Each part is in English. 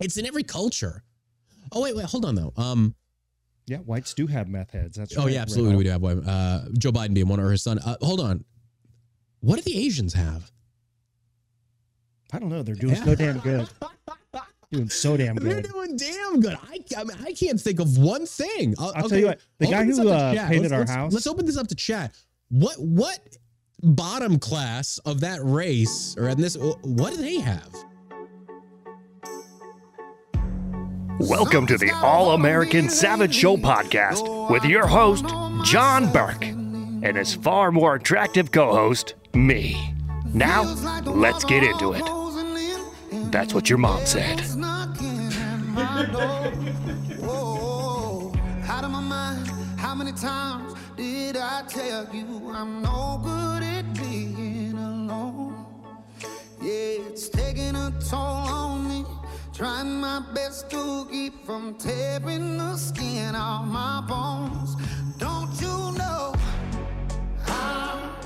It's in every culture. Oh wait, wait, hold on though. Um, Yeah, whites do have meth heads. That's oh right, yeah, absolutely, we do have one. Uh, Joe Biden being one or his son. Uh, hold on. What do the Asians have? I don't know. They're doing Yeah. so damn good. Doing so damn good. They're doing damn good. I, I mean, I can't think of one thing. I'll, I'll tell you what, the guy who, uh, painted Let's- our let's- house- Let's open this up to chat. What what bottom class of that race or in this? What do they have? Welcome to the All American Savage Show podcast with your host, John Burk, and his far more attractive co host, me. Now, let's get into it. That's what your mom said. Whoa, out of my mind. How many times did I tell you I'm no good at being alone? Yeah, it's taking a toll on me. Trying my best to keep from tearing the skin off my bones. Don't you know? I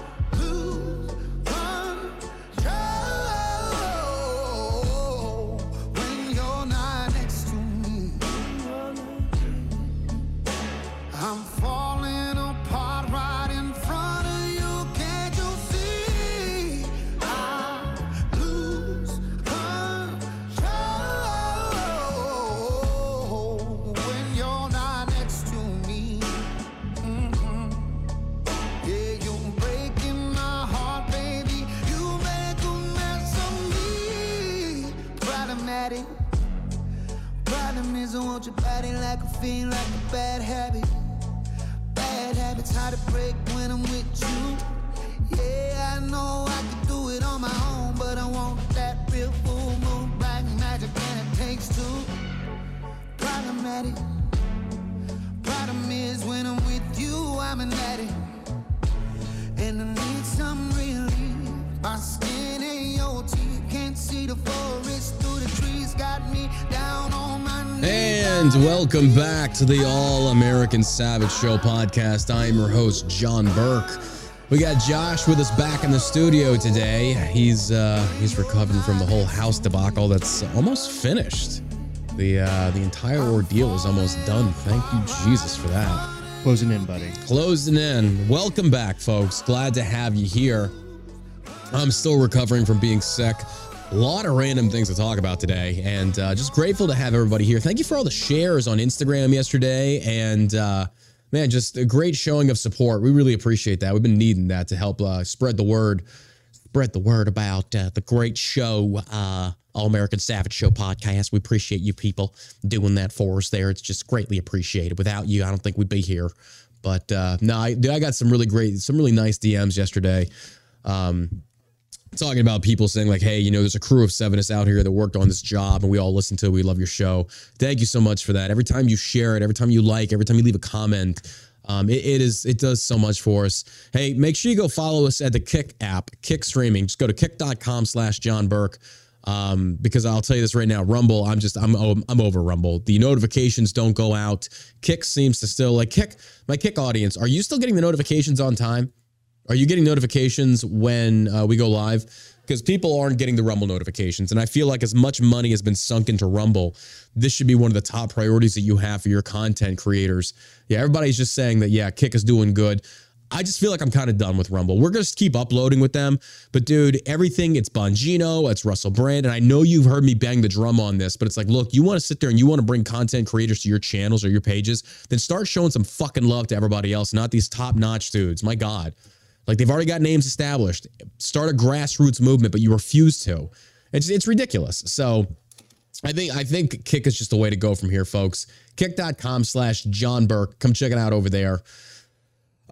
I your body like a fiend, like a bad habit. Bad habits hard to break when I'm with you. Yeah, I know I can do it on my own, but I want that real full moon black magic, and it takes two. Problematic. Problem is, when I'm with you, I'm an addict. And I need some relief. My skin and your teeth can't see the forest through the trees. Got me down on my knees. And welcome back to the All American Savage Show podcast. I am your host, John Burk. We got Josh with us back in the studio today. He's uh, he's recovering from the whole house debacle that's almost finished. The uh, the entire ordeal is almost done. Thank you, Jesus, for that. Closing in, buddy. Closing in. Welcome back, folks. Glad to have you here. I'm still recovering from being sick. A lot of random things to talk about today, and uh, just grateful to have everybody here. Thank you for all the shares on Instagram yesterday, and uh, man, just a great showing of support. We really appreciate that. We've been needing that to help uh, spread the word, spread the word about uh, the great show, uh, All American Savage Show podcast. We appreciate you people doing that for us. There, it's just greatly appreciated. Without you, I don't think we'd be here. But uh, no, I, I got some really great, some really nice DMs yesterday. Um, talking about people saying like, "Hey, you know, there's a crew of seven us out here that worked on this job, and we all listen to. it. We love your show. Thank you so much for that. Every time you share it, every time you like, every time you leave a comment, um, it, it is it does so much for us. Hey, make sure you go follow us at the Kick app, Kick Streaming. Just go to kick.com/slash John Burk. Um, because I'll tell you this right now, Rumble, I'm just I'm I'm over Rumble. The notifications don't go out. Kick seems to still like Kick. My Kick audience, are you still getting the notifications on time? Are you getting notifications when uh, we go live? Because people aren't getting the Rumble notifications. And I feel like as much money has been sunk into Rumble, this should be one of the top priorities that you have for your content creators. Yeah, everybody's just saying that, yeah, Kick is doing good. I just feel like I'm kind of done with Rumble. We're going to keep uploading with them. But dude, everything, it's Bongino, it's Russell Brand. And I know you've heard me bang the drum on this, but it's like, look, you want to sit there and you want to bring content creators to your channels or your pages, then start showing some fucking love to everybody else, not these top notch dudes. My God. Like they've already got names established. Start a grassroots movement, but you refuse to. It's it's ridiculous. So I think I think Kick is just the way to go from here, folks. Kick.com slash John Burk. Come check it out over there.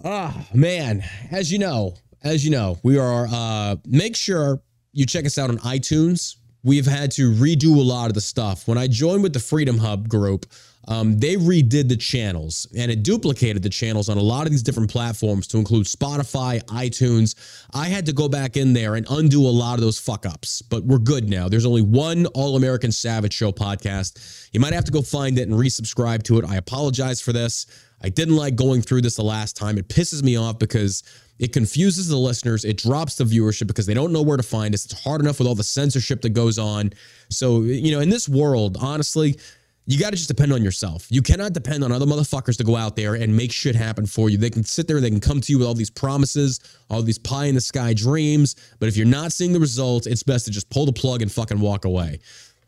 Ah, man. As you know, as you know, we are uh make sure you check us out on iTunes. We've had to redo a lot of the stuff. When I joined with the Freedom Hub group, um, they redid the channels and it duplicated the channels on a lot of these different platforms to include Spotify, iTunes. I had to go back in there and undo a lot of those fuck ups, but we're good now. There's only one All American Savage Show podcast. You might have to go find it and resubscribe to it. I apologize for this. I didn't like going through this the last time. It pisses me off because It confuses the listeners. It drops the viewership because they don't know where to find us. It's hard enough with all the censorship that goes on. So, you know, in this world, honestly, you got to just depend on yourself. You cannot depend on other motherfuckers to go out there and make shit happen for you. They can sit there, they can come to you with all these promises, all these pie in the sky dreams. But if you're not seeing the results, it's best to just pull the plug and fucking walk away.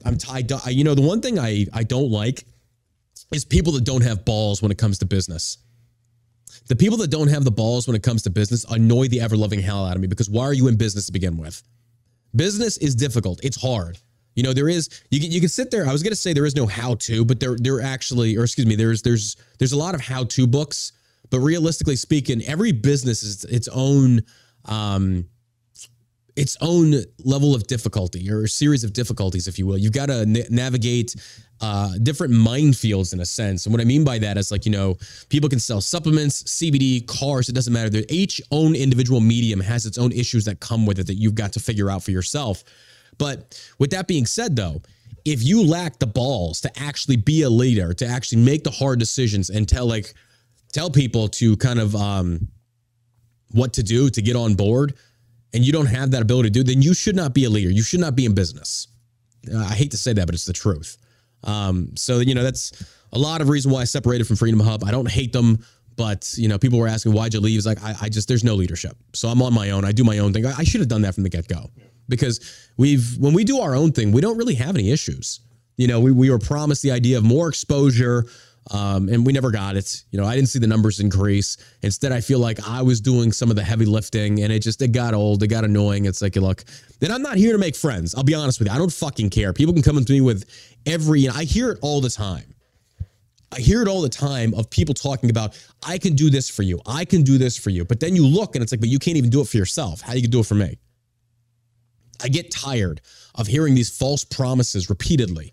I'm tied. You know, the one thing I I don't like is people that don't have balls when it comes to business. The people that don't have the balls when it comes to business annoy the ever loving hell out of me because why are you in business to begin with? Business is difficult. It's hard. You know, there is you can you can sit there. I was gonna say there is no how to, but there there actually, or excuse me, there's there's there's a lot of how to books, but realistically speaking, every business is its own um its own level of difficulty or series of difficulties, if you will. You've got to na- navigate uh, different minefields in a sense. And what I mean by that is like, you know, people can sell supplements, CBD, cars, it doesn't matter. They're, each own individual medium has its own issues that come with it that you've got to figure out for yourself. But with that being said, though, if you lack the balls to actually be a leader, to actually make the hard decisions and tell like tell people to kind of um what to do to get on board, and you don't have that ability to do, then you should not be a leader. You should not be in business. Uh, I hate to say that, but it's the truth. Um, so you know that's a lot of reason why I separated from Freedom Hub. I don't hate them, but you know people were asking why'd you leave? It's like I, I just there's no leadership, so I'm on my own. I do my own thing. I, I should have done that from the get go because we've when we do our own thing, we don't really have any issues. You know, we we were promised the idea of more exposure. Um, and we never got it. You know, I didn't see the numbers increase. Instead, I feel like I was doing some of the heavy lifting, and it just it got old, it got annoying. It's like, look, then I'm not here to make friends. I'll be honest with you. I don't fucking care. People can come to me with every, and I hear it all the time. I hear it all the time of people talking about, I can do this for you. I can do this for you. But then you look and it's like, but you can't even do it for yourself. How you can do it for me? I get tired of hearing these false promises repeatedly.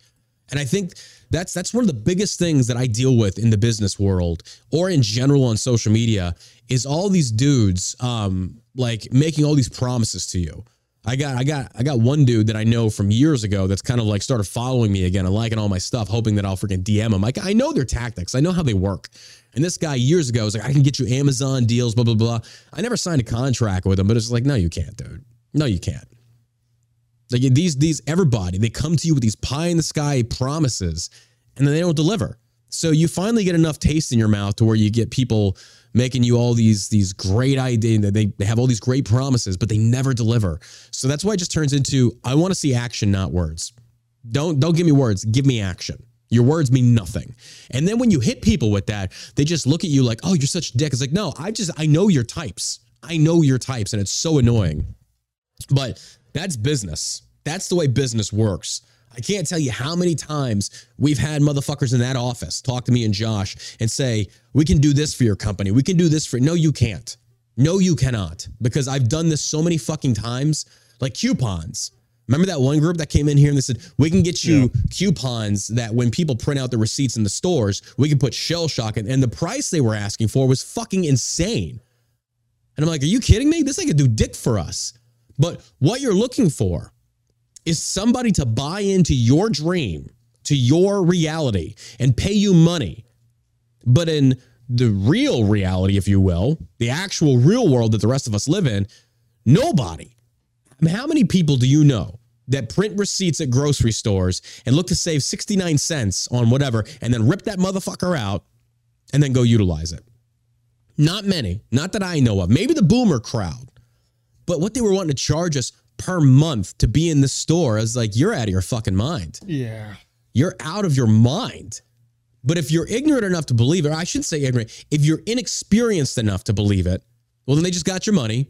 And I think that's that's one of the biggest things that I deal with in the business world or in general on social media is all these dudes um like making all these promises to you. I got I got I got one dude that I know from years ago that's kind of like started following me again and liking all my stuff, hoping that I'll freaking DM him. Like I know their tactics. I know how they work. And this guy years ago was like, I can get you Amazon deals, blah, blah, blah. I never signed a contract with him, but it's like, no, you can't, dude. No, you can't. Like these, these everybody, they come to you with these pie in the sky promises, and then they don't deliver. So you finally get enough taste in your mouth to where you get people making you all these these great ideas. They they have all these great promises, but they never deliver. So that's why it just turns into I want to see action, not words. Don't don't give me words, give me action. Your words mean nothing. And then when you hit people with that, they just look at you like, "Oh, you're such a dick." It's like, "No, I just I know your types. I know your types and it's so annoying." But that's business. That's the way business works. I can't tell you how many times we've had motherfuckers in that office talk to me and Josh and say, "We can do this for your company. We can do this for." No, you can't. No, you cannot. Because I've done this so many fucking times. Like coupons. Remember that one group that came in here and they said, "We can get you coupons that when people print out the receipts in the stores, we can put shell shock in." And the price they were asking for was fucking insane. And I'm like, "Are you kidding me? This ain't gonna do dick for us." But what you're looking for is somebody to buy into your dream, to your reality, and pay you money. But in the real reality, if you will, the actual real world that the rest of us live in, nobody. I mean, how many people do you know that print receipts at grocery stores and look to save 69 cents on whatever and then rip that motherfucker out and then go utilize it? Not many, not that I know of. Maybe the boomer crowd. But what they were wanting to charge us per month to be in the store, I was like, you're out of your fucking mind. Yeah. You're out of your mind. But if you're ignorant enough to believe it, or I shouldn't say ignorant, if you're inexperienced enough to believe it, well, then they just got your money.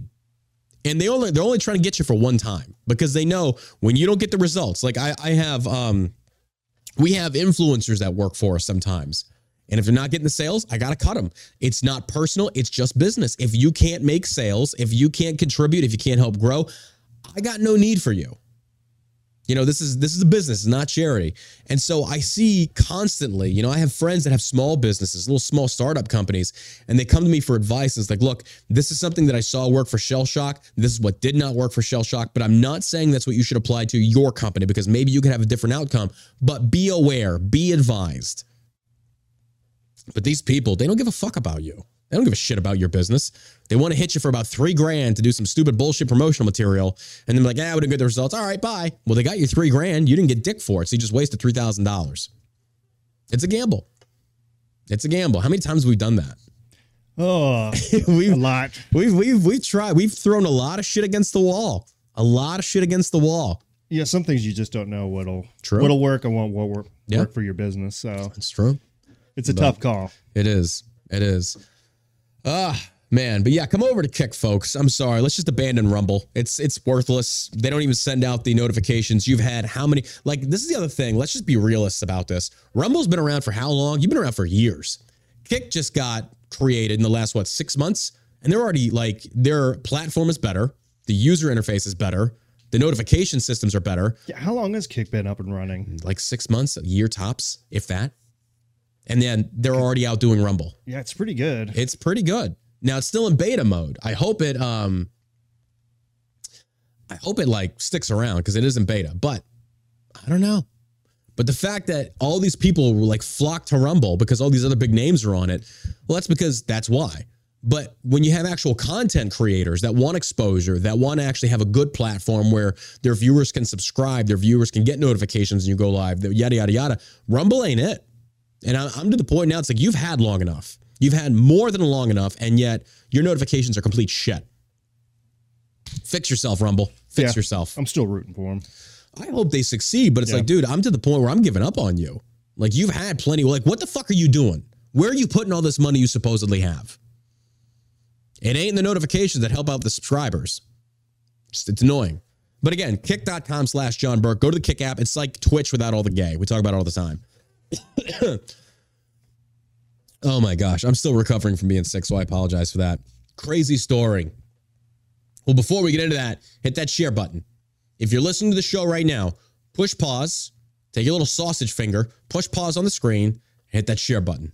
And they only they're only trying to get you for one time because they know when you don't get the results. Like I, I have um we have influencers that work for us sometimes. And if they're not getting the sales, I got to cut them. It's not personal, it's just business. If you can't make sales, if you can't contribute, if you can't help grow, I got no need for you. You know, this is this is a business, not charity. And so I see constantly, you know, I have friends that have small businesses, little small startup companies, and they come to me for advice. And it's like, look, this is something that I saw work for Shell Shock. This is what did not work for Shell Shock, but I'm not saying that's what you should apply to your company because maybe you could have a different outcome. But be aware, be advised. But these people, they don't give a fuck about you. They don't give a shit about your business. They want to hit you for about three grand to do some stupid bullshit promotional material. And then be like, yeah, we didn't get the results. All right, bye. Well, they got you three grand. You didn't get dick for it. So you just wasted $3,000. It's a gamble. It's a gamble. How many times have we done that? Oh, we've, a lot. we've, we've, we've tried, we've thrown a lot of shit against the wall. A lot of shit against the wall. Yeah, some things you just don't know what'll True. what'll work and what won't work, Yeah. work for your business. So It's true. It's a But- tough call. It is. It is. Ah, man. But yeah, come over to Kick, folks. I'm sorry. Let's just abandon Rumble. It's it's worthless. They don't even send out the notifications. You've had how many? Like, this is the other thing. Let's just be realists about this. Rumble's been around for how long? You've been around for years. Kick just got created in the last what six months, and they're already like their platform is better. The user interface is better. The notification systems are better. Yeah, how long has Kick been up and running? Like six months, a year tops, if that. And then they're already out doing Rumble. Yeah, it's pretty good. It's pretty good. Now it's still in beta mode. I hope it um I hope it like sticks around because it is in beta, but I don't know. But the fact that all these people were like flock to Rumble because all these other big names are on it, well, that's because that's why. But when you have actual content creators that want exposure, that want to actually have a good platform where their viewers can subscribe, their viewers can get notifications and you go live, yada, yada, yada, Rumble ain't it. And I- I'm to the point now, it's like you've had long enough. You've had more than long enough, and yet your notifications are complete shit. Fix yourself, Rumble. Fix Yeah. yourself. I'm still rooting for him. I hope they succeed, but it's Yeah. like, dude, I'm to the point where I'm giving up on you. Like, you've had plenty. Like, what the fuck are you doing? Where are you putting all this money you supposedly have? It ain't the notifications that help out the subscribers. Just, it's annoying. But again, kick.com slash John Burk. Go to the Kick app. It's like Twitch without all the gay. We talk about it all the time. Oh my gosh. I'm still recovering from being sick, so I apologize for that. Crazy story. Well, before we get into that, hit that share button. If you're listening to the show right now, push pause, take your little sausage finger, push pause on the screen, hit that share button.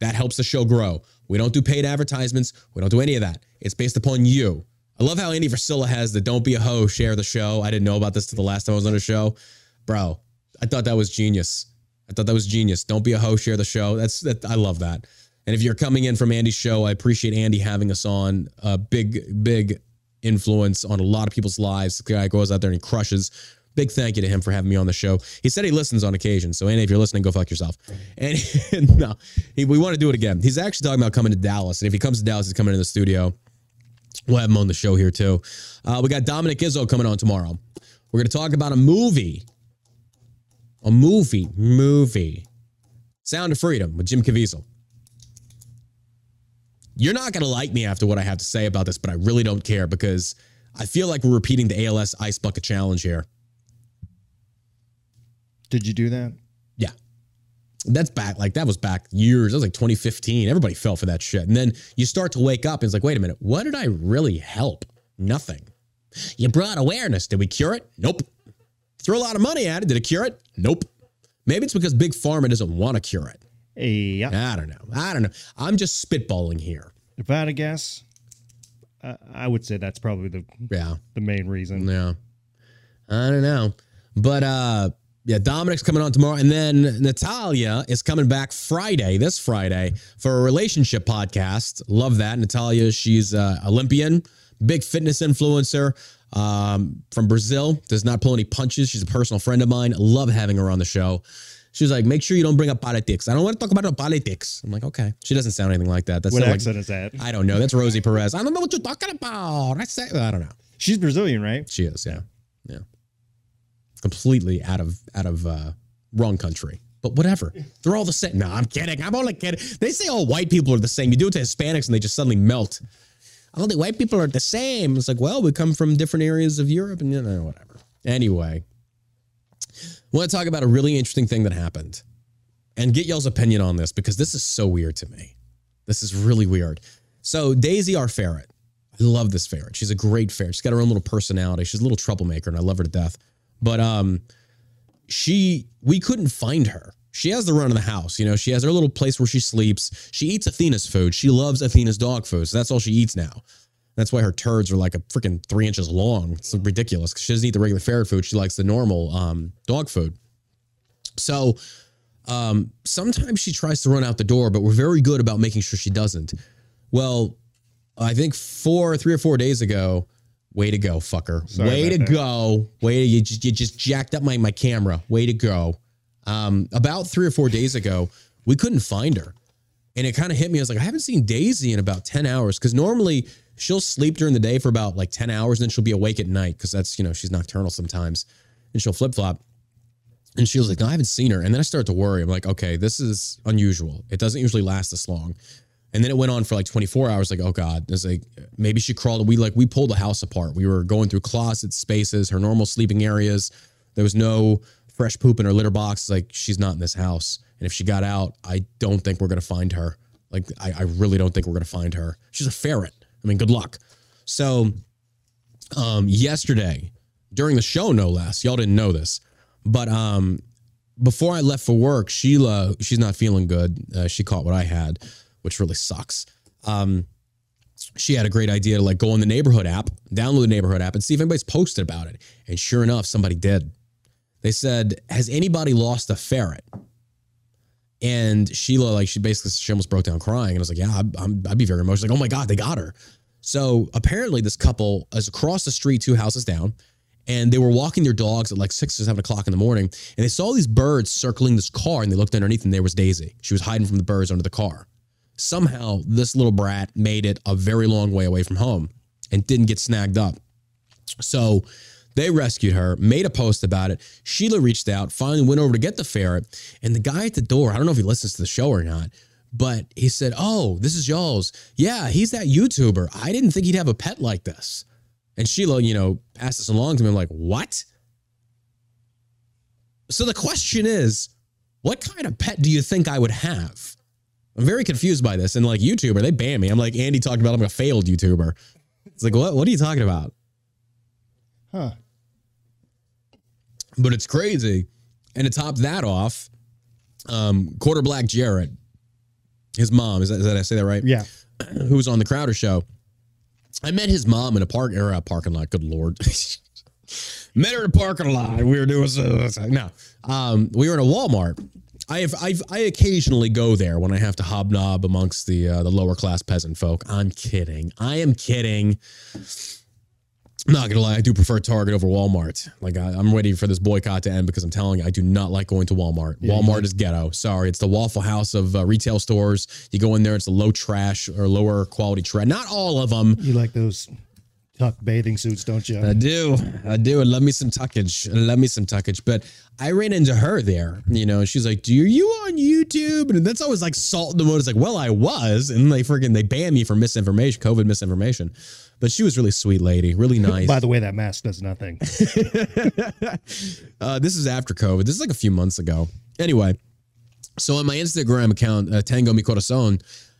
That helps the show grow. We don't do paid advertisements. We don't do any of that. It's based upon you. I love how Andy Frisella has the don't be a hoe, share the show. I didn't know about this till the last time I was on the show. Bro, I thought that was genius. I thought that was genius. Don't be a hoe, share the show. That's that I love that. And if you're coming in from Andy's show, I appreciate Andy having us on. A big, big influence on a lot of people's lives. The guy goes out there and he crushes. Big thank you to him for having me on the show. He said he listens on occasion. So, Andy, if you're listening, go fuck yourself. And no, he, we want to do it again. He's actually talking about coming to Dallas. And if he comes to Dallas, he's coming into the studio. We'll have him on the show here too. Uh, we got Dominic Izzo coming on tomorrow. We're going to talk about a movie. A movie. Movie. Sound of Freedom with Jim Caviezel. You're not going to like me after what I have to say about this, but I really don't care because I feel like we're repeating the ALS Ice Bucket Challenge here. Did you do that? Yeah. That's back, like that was back years. That was like 2015. Everybody fell for that shit. And then you start to wake up and it's like, wait a minute, what did I really help? Nothing. You brought awareness. Did we cure it? Nope. Throw a lot of money at it. Did it cure it? Nope. Maybe it's because Big Pharma doesn't want to cure it. Yeah. I don't know. I don't know. I'm just spitballing here. If I had to guess, uh, I would say that's probably the Yeah. the main reason. Yeah. I don't know. But uh yeah, Dominic's coming on tomorrow. And then Natalia is coming back Friday, this Friday, for a relationship podcast. Love that. Natalia, she's uh Olympian, big fitness influencer um, from Brazil. Does not pull any punches. She's a personal friend of mine. Love having her on the show. She was like, make sure you don't bring up politics. I don't want to talk about politics. I'm like, okay. She doesn't sound anything like that. That's What not like, accent is that? I don't know. That's Rosie Perez. I don't know what you're talking about. I say I don't know. She's Brazilian, right? She is, yeah. Yeah. Completely out of out of uh wrong country. But whatever. They're all the same. No, I'm kidding. I'm only kidding. They say all white people are the same. You do it to Hispanics and they just suddenly melt. All the white people are the same. It's like, well, we come from different areas of Europe and you know, whatever. Anyway. I want to talk about a really interesting thing that happened. And get y'all's opinion on this because this is so weird to me. This is really weird. So Daisy, our ferret, I love this ferret. She's a great ferret. She's got her own little personality. She's a little troublemaker, and I love her to death. But um, she we couldn't find her. She has the run of the house. You know, she has her little place where she sleeps. She eats Athena's food. She loves Athena's dog food. So that's all she eats now. That's why her turds are like a freaking three inches long. It's ridiculous. She doesn't eat the regular ferret food. She likes the normal um, dog food. So um, sometimes she tries to run out the door, but we're very good about making sure she doesn't. Well, I think four, three or four days ago. Way to go, fucker! Sorry way to that. go! Way to you just you just jacked up my my camera. Way to go! Um, about three or four days ago, we couldn't find her, and it kind of hit me. I was like, I haven't seen Daisy in about ten hours because normally she'll sleep during the day for about like ten hours, and then she'll be awake at night because that's you know she's nocturnal sometimes, and she'll flip flop. And she was like, No, I haven't seen her. And then I started to worry. I'm like, Okay, this is unusual. It doesn't usually last this long. And then it went on for like 24 hours. Like, oh God, it's like maybe she crawled. We like we pulled the house apart. We were going through closets, spaces, her normal sleeping areas. There was no fresh poop in her litter box. Like, she's not in this house. And if she got out, I don't think we're gonna find her. Like, I, I really don't think we're gonna find her. She's a ferret. I mean, good luck. So um yesterday, during the show, no less, y'all didn't know this. But um before I left for work, Sheila, she's not feeling good. Uh, she caught what I had, which really sucks. Um, she had a great idea to like go on the neighborhood app, download the neighborhood app, and see if anybody's posted about it. And sure enough, somebody did. They said, "Has anybody lost a ferret?" And Sheila, like, she basically she almost broke down crying, and I was like, "Yeah, I'm, I'm, I'd be very emotional." Like, "Oh my god, they got her!" So apparently, this couple is across the street, two houses down, and they were walking their dogs at like six or seven o'clock in the morning, and they saw these birds circling this car, and they looked underneath, and there was Daisy. She was hiding from the birds under the car. Somehow, this little brat made it a very long way away from home and didn't get snagged up. So they rescued her, made a post about it. Sheila reached out, finally went over to get the ferret. And the guy at the door, I don't know if he listens to the show or not, but he said, Oh, this is y'all's. Yeah, he's that YouTuber. I didn't think he'd have a pet like this. And Sheila, you know, passed this along to me. I'm like, What? So the question is, what kind of pet do you think I would have? I'm very confused by this. And like YouTuber, they ban me. I'm like, Andy talked about I'm a failed YouTuber. It's like, what? What are you talking about? Huh. But it's crazy. And to top that off, um, quarter black Jarrett, his mom, is that, is that I say that right? Yeah. Who was on the Crowder show. I met his mom in a park or a parking lot. Good lord. met her in a parking lot. We were doing. No, um, we were in a Walmart. I have I've, I occasionally go there when I have to hobnob amongst the uh, the lower class peasant folk. I'm kidding. I am kidding. Not gonna lie, I do prefer Target over Walmart. Like I, I'm ready for this boycott to end because I'm telling you, I do not like going to Walmart. Walmart is ghetto. Sorry, it's the Waffle House of uh, retail stores. You go in there, it's a low trash or lower quality trash. Not all of them. You like those tuck bathing suits, don't you? I do, I do. I love me some tuckage. Love me some tuckage. But I ran into her there, you know, and she's like, "Do you on YouTube?" And that's always like salt in the wound. It's like, well, I was, and they freaking they banned me for misinformation, COVID misinformation. But she was really sweet lady, really nice. By the way, that mask does nothing. Uh, this is after COVID. This is like a few months ago. Anyway, so on my Instagram account, uh, Tango Mi Corazon,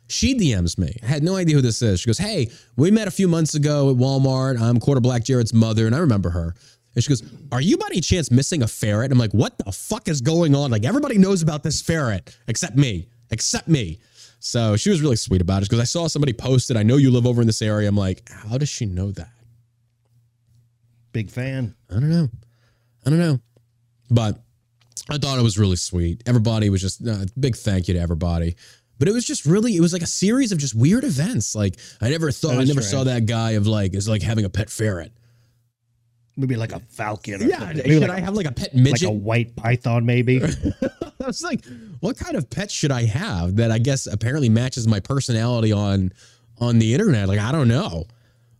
she DMs me. I had no idea who this is. She goes, Hey, we met a few months ago at Walmart. I'm Quarter Black Jared's mother, and I remember her. And she goes, Are you by any chance missing a ferret? I'm like, What the fuck is going on? Like, everybody knows about this ferret except me, except me. So she was really sweet about it because I saw somebody posted. I know you live over in this area. I'm like, How does she know that? Big fan. I don't know. I don't know. But I thought it was really sweet. Everybody was just uh, big thank you to everybody. But it was just really, it was like a series of just weird events. Like I never thought, I never saw that guy of like, is like having a pet ferret. Maybe like a falcon. Or Yeah. something. Maybe Should like, I have like a pet midget, like a white python, maybe. I was like, what kind of pet should I have that I guess apparently matches my personality on on the internet? Like I don't know.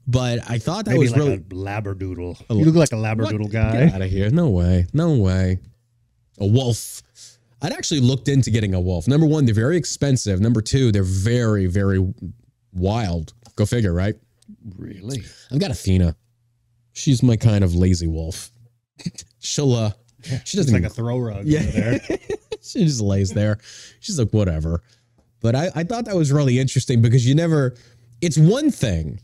But I thought that maybe was like really a labradoodle. You look like a labradoodle What? guy. Get out of here. No way. No way. A wolf. I'd actually looked into getting a wolf. Number one, they're very expensive. Number two, they're very, very wild. Go figure, right? Really? I've got Athena. She's my kind of lazy wolf. She'll uh she doesn't like even a throw rug Yeah. over there. she just lays there. She's like, whatever. But I, I thought that was really interesting because you never, it's one thing.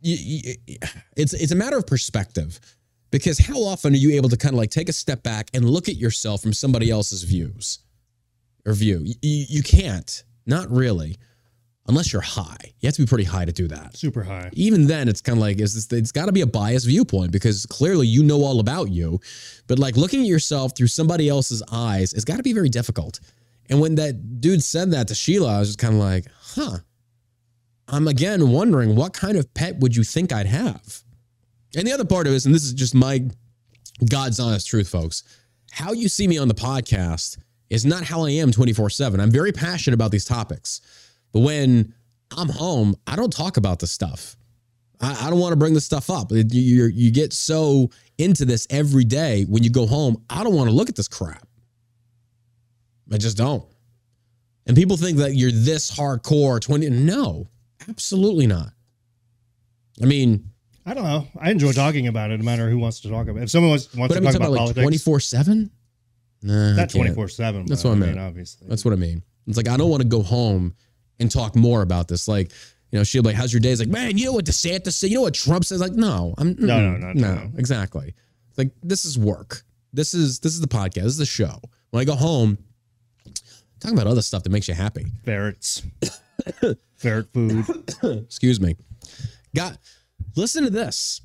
You, you- it's it's a matter of perspective because how often are you able to kind of like take a step back and look at yourself from somebody else's views or view? You you can't, not really, unless you're high. You have to be pretty high to do that Super high. even then it's kind of like is this it's got to be a biased viewpoint because clearly you know all about you but like looking at yourself through somebody else's eyes it's got to be very difficult And when that dude said that to Sheila, I was just kind of like, huh. I'm again wondering what kind of pet would you think I'd have? And the other part of this, and this is just my God's honest truth, folks, how you see me on the podcast is not how I am 24 7. I'm very passionate about these topics. But when I'm home, I don't talk about the stuff. I, I don't want to bring this stuff up. It- You, you get so into this every day. When you go home, I don't want to look at this crap. I just don't. And people think that you're this hardcore 20. No, absolutely not. I mean, I don't know. I enjoy talking about it, no matter who wants to talk about it. If someone wants, wants to talk about about like politics, 24 7? Nah, I not twenty four seven. That's what I mean. obviously. That's what I mean. It's like I don't want to go home and talk more about this. Like, you know, she'll be like, "How's your day?" It's like, man, you know what DeSantis said? You know what Trump says? Like, no, I'm No, no, no, no, no. exactly. It's like this is work. This is this is the podcast. This is the show. When I go home, talking about other stuff that makes you happy. ferrets, ferret food. Excuse me. Got listen to this.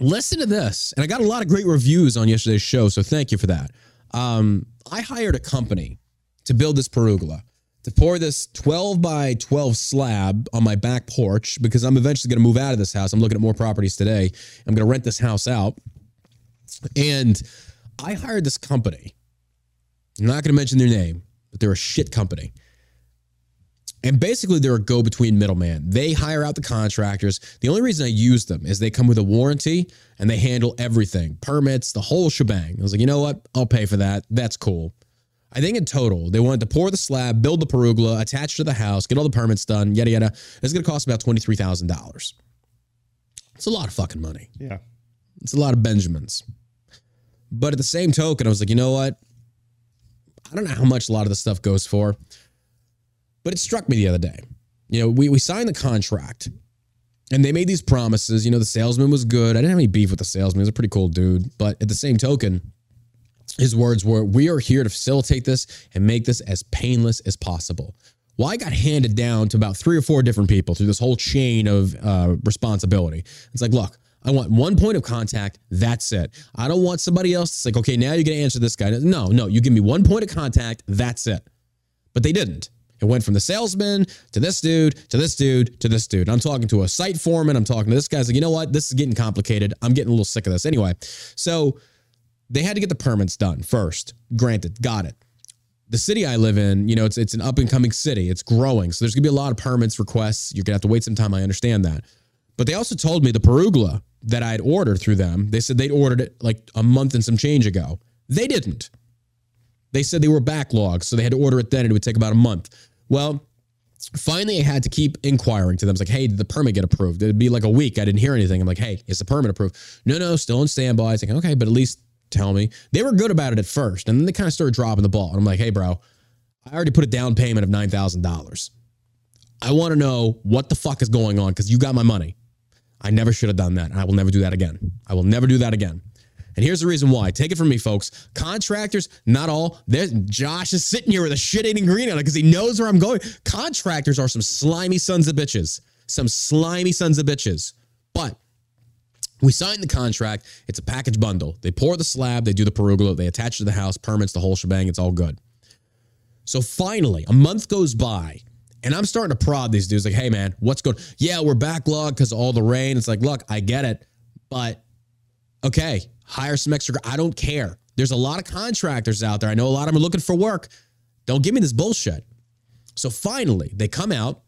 Listen to this. And I got a lot of great reviews on yesterday's show, so thank you for that. Um, I hired a company to build this pergola, to pour this 12 by 12 slab on my back porch because I'm eventually going to move out of this house. I'm looking at more properties today. I'm going to rent this house out. And I hired this company. I'm not going to mention their name, but they're a shit company. And basically, they're a go between middleman. They hire out the contractors. The only reason I use them is they come with a warranty and they handle everything permits, the whole shebang. I was like, you know what? I'll pay for that. That's cool. I think in total, they wanted to pour the slab, build the pergola, attach to the house, get all the permits done, yada, yada. It's going to cost about $23,000. It's a lot of fucking money. Yeah. It's a lot of Benjamins. But at the same token, I was like, you know what? I don't know how much a lot of this stuff goes for, but it struck me the other day. You know, we, we signed the contract and they made these promises. You know, the salesman was good. I didn't have any beef with the salesman. He was a pretty cool dude. But at the same token, his words were, We are here to facilitate this and make this as painless as possible. Well, I got handed down to about three or four different people through this whole chain of uh, responsibility. It's like, look, I want one point of contact. That's it. I don't want somebody else. It's like, okay, now you're going to answer this guy. No, no, you give me one point of contact. That's it. But they didn't. It went from the salesman to this dude to this dude to this dude. I'm talking to a site foreman. I'm talking to this guy's like, you know what? This is getting complicated. I'm getting a little sick of this. Anyway, so they had to get the permits done first. Granted, got it. The city I live in, you know, it's it's an up and coming city. It's growing. So there's gonna be a lot of permits, requests. You're gonna have to wait some time. I understand that. But they also told me the perugula that I had ordered through them, they said they'd ordered it like a month and some change ago. They didn't. They said they were backlogged, so they had to order it then and it would take about a month. Well, finally I had to keep inquiring to them. It's like, hey, did the permit get approved? It'd be like a week. I didn't hear anything. I'm like, hey, is the permit approved? No, no, still in standby. It's like, okay, but at least tell me. They were good about it at first, and then they kind of started dropping the ball. And I'm like, hey, bro, I already put a down payment of nine thousand dollars. I want to know what the fuck is going on because you got my money. I never should have done that. and I will never do that again. I will never do that again. And here's the reason why. Take it from me, folks. Contractors, not all. There's Josh is sitting here with a shit eating green on it because he knows where I'm going. Contractors are some slimy sons of bitches. Some slimy sons of bitches. But we signed the contract. It's a package bundle. They pour the slab, they do the pergola, they attach it to the house, permits, the whole shebang. It's all good. So finally, a month goes by, and I'm starting to prod these dudes like, hey, man, what's going Yeah, we're backlogged because of all the rain. It's like, look, I get it, but okay, hire some extra. I don't care. There's a lot of contractors out there. I know a lot of them are looking for work. Don't give me this bullshit. So finally, they come out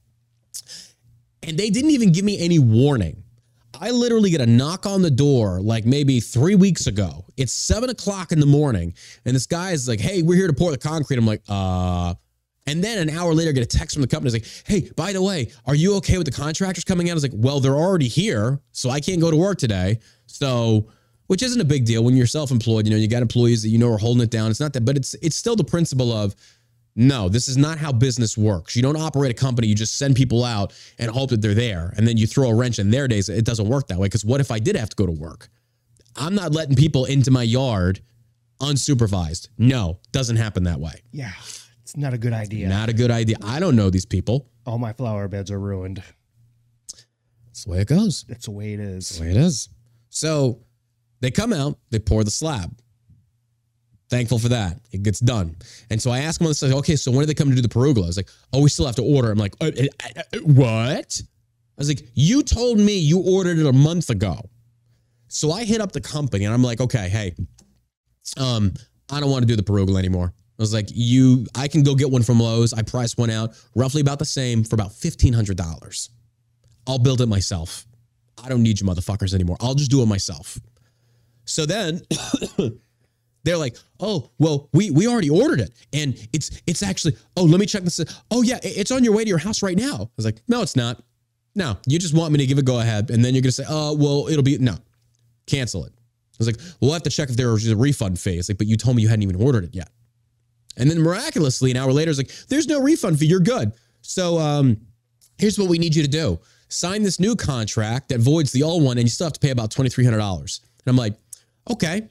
and they didn't even give me any warning. I literally get a knock on the door like maybe three weeks ago. It's seven o'clock in the morning, and this guy is like, "Hey, we're here to pour the concrete." I'm like, "Uh." And then an hour later, I get a text from the company. It's like, "Hey, by the way, are you okay with the contractors coming out?" I was like, "Well, they're already here, so I can't go to work today." So, which isn't a big deal when you're self-employed. You know, you got employees that you know are holding it down. It's not that, but it's it's still the principle of no, this is not how business works. You don't operate a company, you just send people out and hope that they're there. And then you throw a wrench in their days. It doesn't work that way. Because what if I did have to go to work? I'm not letting people into my yard unsupervised. No, doesn't happen that way. Yeah. It's not a good idea. Not a good idea. I don't know these people. All my flower beds are ruined. That's the way it goes. That's the way it is. the way it is. So they come out, they pour the slab. Thankful for that. It gets done. And so I asked him on the side, okay, so when do they come to do the perugula? I was like, oh, we still have to order. I'm like, uh, uh, uh, uh, what? I was like, you told me you ordered it a month ago. So I hit up the company and I'm like, okay, hey, um, I don't want to do the perugula anymore. I was like, you, I can go get one from Lowe's. I priced one out roughly about the same for about $1,500. I'll build it myself. I don't need you motherfuckers anymore. I'll just do it myself. So then they're like, "Oh, well, we we already ordered it, and it's it's actually. Oh, let me check this. Oh yeah, it's on your way to your house right now." I was like, "No, it's not. No, you just want me to give a go ahead, and then you're gonna say, oh, well, it'll be no, cancel it." I was like, "We'll have to check if there was a refund fee." It's like, "But you told me you hadn't even ordered it yet." And then miraculously, an hour later, it's like, "There's no refund fee. You're good." So um, here's what we need you to do sign this new contract that voids the old one and you still have to pay about $2300 and i'm like okay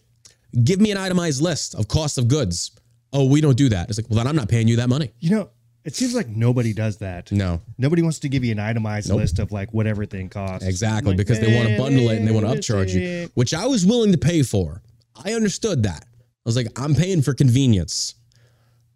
give me an itemized list of cost of goods. Oh we don't do that. It's like well then i'm not paying you that money. You know, it seems like nobody does that. no. Nobody wants to give you an itemized list of like what everything costs. exactly Like, because they want to bundle it and they want to upcharge you which i was willing to pay for. I understood that. I was like i'm paying for convenience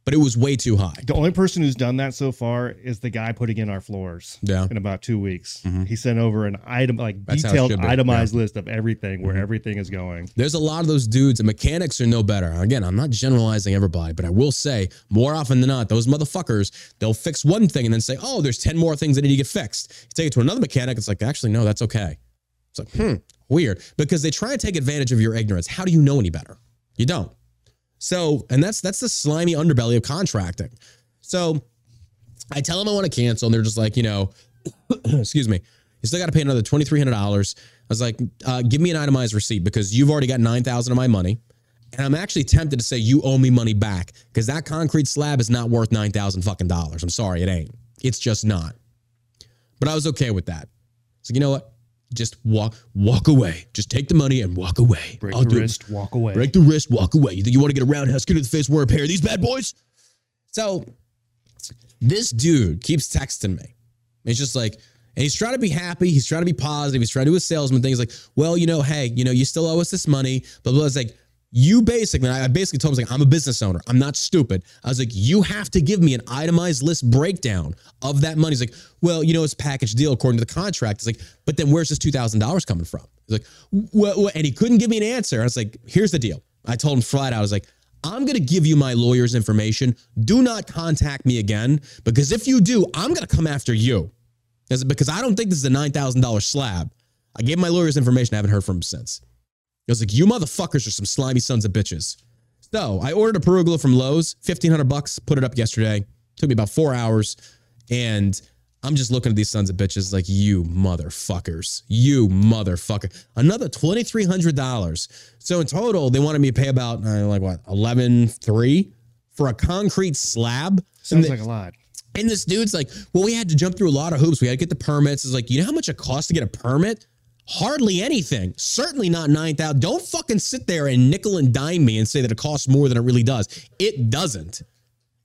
but it was way too high The only person who's done that so far is the guy putting in our floors. Yeah. In about two weeks, he sent over an item like That's detailed itemized list of everything where everything is going. There's a lot of those dudes, and mechanics are no better. Again, I'm not generalizing everybody, but I will say more often than not, those motherfuckers, they'll fix one thing and then say, oh, there's 10 more things that need to get fixed. You take it to another mechanic, it's like, actually, no, that's okay. It's like, hmm, weird. Because they try to take advantage of your ignorance. How do you know any better? You don't. So, and that's that's the slimy underbelly of contracting. So I tell them I want to cancel, and they're just like, you know, excuse me, you still got to pay another twenty three hundred dollars. I was like, uh, give me an itemized receipt because you've already got nine thousand of my money, and I'm actually tempted to say you owe me money back because that concrete slab is not worth nine thousand fucking dollars. I'm sorry, it ain't. It's just not. But I was okay with that. So you know what? Just walk walk away. Just take the money and walk away. Break I'll the do it. wrist, walk away. Break the wrist, walk away. You think you want to get a roundhouse kick to the face, wear a pair of these bad boys? So this dude keeps texting me. It's just like, and he's trying to be happy. He's trying to be positive. He's trying to do a salesman thing. He's like, well, you know, hey, you know, you still owe us this money. But it's like, you basically, I basically told him, like, I'm a business owner. I'm not stupid. I was like, you have to give me an itemized list breakdown of that money. He's like, well, you know, it's package deal according to the contract. It's like, but then where's this $2,000 coming from? He's like, well, well, and he couldn't give me an answer. I was like, here's the deal. I told him flat out, I was like, I'm going to give you my lawyer's information. Do not contact me again because if you do, I'm going to come after you. Because I don't think this is a $9,000 slab. I gave my lawyer's information. I haven't heard from him since. I was like, you motherfuckers are some slimy sons of bitches. So I ordered a perugula from Lowe's, 1500 bucks, put it up yesterday. Took me about four hours. And I'm just looking at these sons of bitches like, you motherfuckers. You motherfucker. Another $2,300. So in total, they wanted me to pay about, uh, like what, 11.3 for a concrete slab? Sounds like a lot. and this dude's like, well, we had to jump through a lot of hoops. We had to get the permits. It's like, you know how much it costs to get a permit? Hardly anything. Certainly not 9,000. Don't fucking sit there and nickel and dime me and say that it costs more than it really does. It doesn't.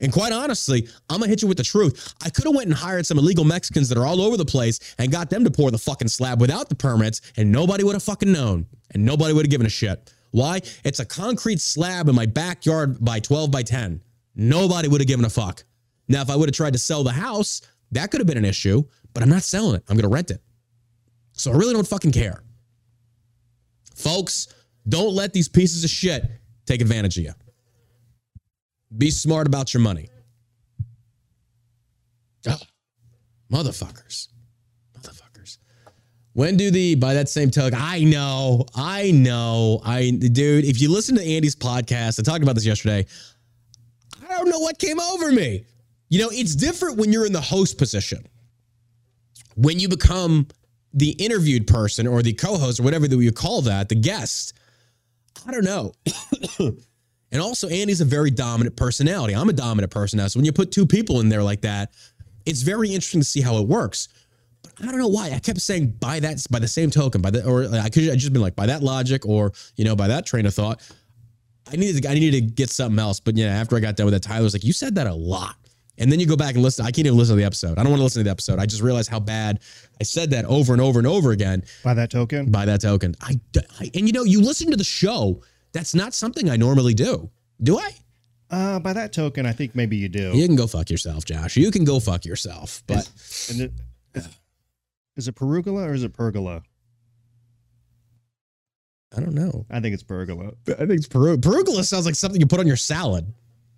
And quite honestly, I'm gonna hit you with the truth. I could have went and hired some illegal Mexicans that are all over the place and got them to pour the fucking slab without the permits, and nobody would have fucking known, and nobody would have given a shit. Why? It's a concrete slab in my backyard by 12 by 10. Nobody would have given a fuck. Now, if I would have tried to sell the house, that could have been an issue, but I'm not selling it. I'm gonna rent it. So I really don't fucking care. Folks, don't let these pieces of shit take advantage of you. Be smart about your money. Ah, motherfuckers. Motherfuckers. When do the, by that same token, I know, I know, I, dude, if you listen to Andy's podcast, I talked about this yesterday. I don't know what came over me. You know, it's different when you're in the host position. When you become the interviewed person or the co-host or whatever that you call that, the guest, I don't know. and also, Andy's a very dominant personality. I'm a dominant personality. So when you put two people in there like that, it's very interesting to see how it works. But I don't know why. I kept saying by that, by the same token, by the, or I could have just been like by that logic, or you know, by that train of thought. I needed to, I needed to get something else. But yeah, after I got done with that, Tyler was like, "You said that a lot." And then you go back and listen. I can't even listen to the episode. I don't want to listen to the episode. I just realized how bad I said that over and over and over again By that token, by that token. I, I and you know, you listen to the show. That's not something I normally do. Do I? Uh, by that token, I think maybe you do. You can go fuck yourself, Josh. You can go fuck yourself. But And it, is it perugula or is it pergola? I don't know. I think it's pergola. I think it's peru- perugula sounds like something you put on your salad.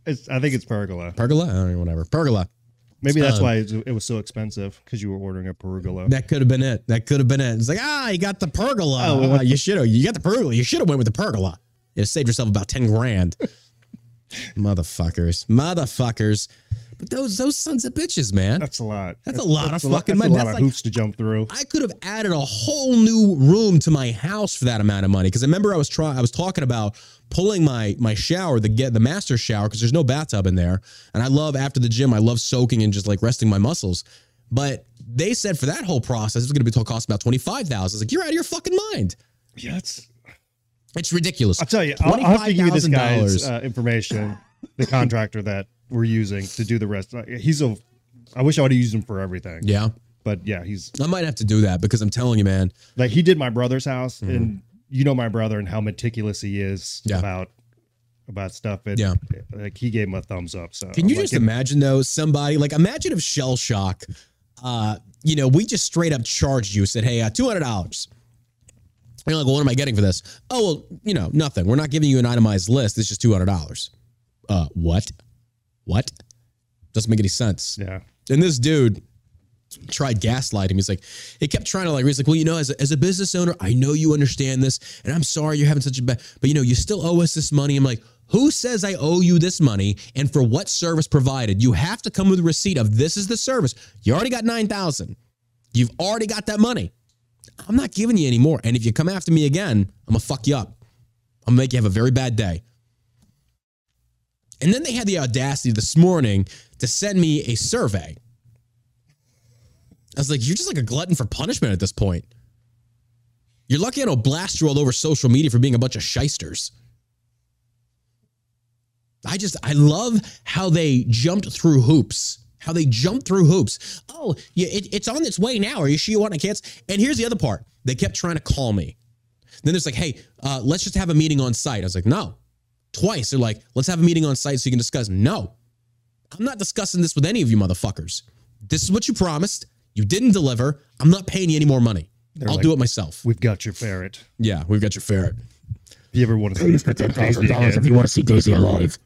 It's, I think it's pergola. Pergola? I don't know, whatever. Pergola. Maybe that's Um, why it it was so expensive because you were ordering a pergola. That could have been it. That could have been it. It's like, ah, you got the pergola. Oh, well, Ah, you should have. You got the pergola. You should have went with the pergola. You saved yourself about 10 grand. Motherfuckers. Motherfuckers. But those those sons of bitches, man. That's a lot. That's a lot of a lot- fucking That's a lot That's of like- hoops to jump through. I could have added a whole new room to my house for that amount of money. Because I remember I was trying, I was talking about pulling my my shower, the get the master shower, because there's no bathtub in there. And I love after the gym, I love soaking and just like resting my muscles. But they said for that whole process, it's going to be cost about twenty five thousand. Like you're out of your fucking mind. Yeah, it's, It's ridiculous. I'll tell you. I'll, I'll have to give you this guy's $25,000. uh, information. The contractor that we're using to do the rest. Uh, He's a. I wish I would have used him for everything. yeah, But yeah, he's I might have to do that because I'm telling you, man. like he did my brother's house, and you know my brother and how meticulous he is Mm-hmm. Yeah. about about stuff. And Yeah. like he gave him a thumbs up. So Can you I'm just like, imagine though, somebody like imagine if Shell Shock, uh, you know, we just straight up charged you, said, hey, uh, two hundred dollars. You're like, well, what am I getting for this? Oh, well, you know, nothing. We're not giving you an itemized list. It's just two hundred dollars. Uh, what? What? Doesn't make any sense. Yeah. And this dude tried gaslighting. He's like, he kept trying to like, he's like, well, you know, as a, as a business owner, I know you understand this, and I'm sorry you're having such a bad, but you know, you still owe us this money. I'm like, who says I owe you this money and for what service provided? You have to come with a receipt of this is the service. You already got 9,000. You've already got that money. I'm not giving you any more. And if you come after me again, I'm gonna fuck you up. I'm gonna make you have a very bad day. And then they had the audacity this morning to send me a survey. I was like, you're just like a glutton for punishment at this point. You're lucky I don't blast you all over social media for being a bunch of shysters. I just, I love how they jumped through hoops. How they jumped through hoops. Oh, yeah, it, it's on its way now. Are you sure you want to cancel? And here's the other part. They kept trying to call me. Then there's like, hey, uh, let's just have a meeting on site. I was like, no. Twice. They're like, let's have a meeting on site so you can discuss. No. I'm not discussing this with any of you motherfuckers. This is what you promised. You didn't deliver. I'm not paying you any more money. I'll like- do it myself. We've got your ferret. Yeah, we've got your ferret. If you ever want to see ten thousand dollars if you want to see Daisy alive.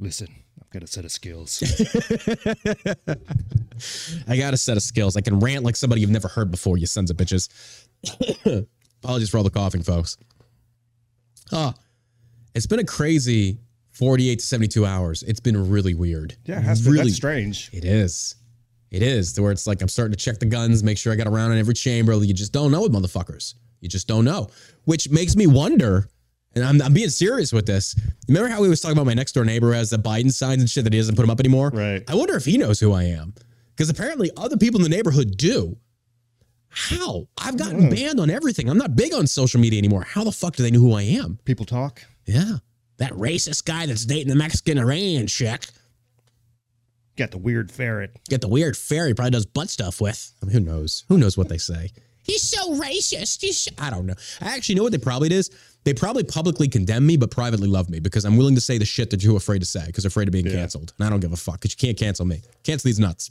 Listen, I've got a set of skills. I got a set of skills. I can rant like somebody you've never heard before, you sons of bitches. Apologies for all the coughing, folks. Oh, it's been a crazy 48 to 72 hours. It's been really weird. Yeah, it has really. that's strange. It is. It is to where it's like I'm starting to check the guns, make sure I got a round in every chamber. You just don't know with motherfuckers. You just don't know, which makes me wonder. And I'm, I'm being serious with this. Remember how we was talking about my next door neighbor has the Biden signs and shit that he doesn't put them up anymore? Right. I wonder if he knows who I am because apparently other people in the neighborhood do. How? I've gotten banned on everything. I'm not big on social media anymore. How the fuck do they know who I am? People talk. Yeah. That racist guy that's dating the Mexican Iranian chick. Got the weird ferret. Get the weird fairy probably does butt stuff with. I mean, who knows? Who knows what they say? He's so racist. He's so- I don't know. I actually know what they probably is. They probably publicly condemn me, but privately love me because I'm willing to say the shit that you're afraid to say because they're afraid of being canceled. And I don't give a fuck because you can't cancel me. Cancel these nuts.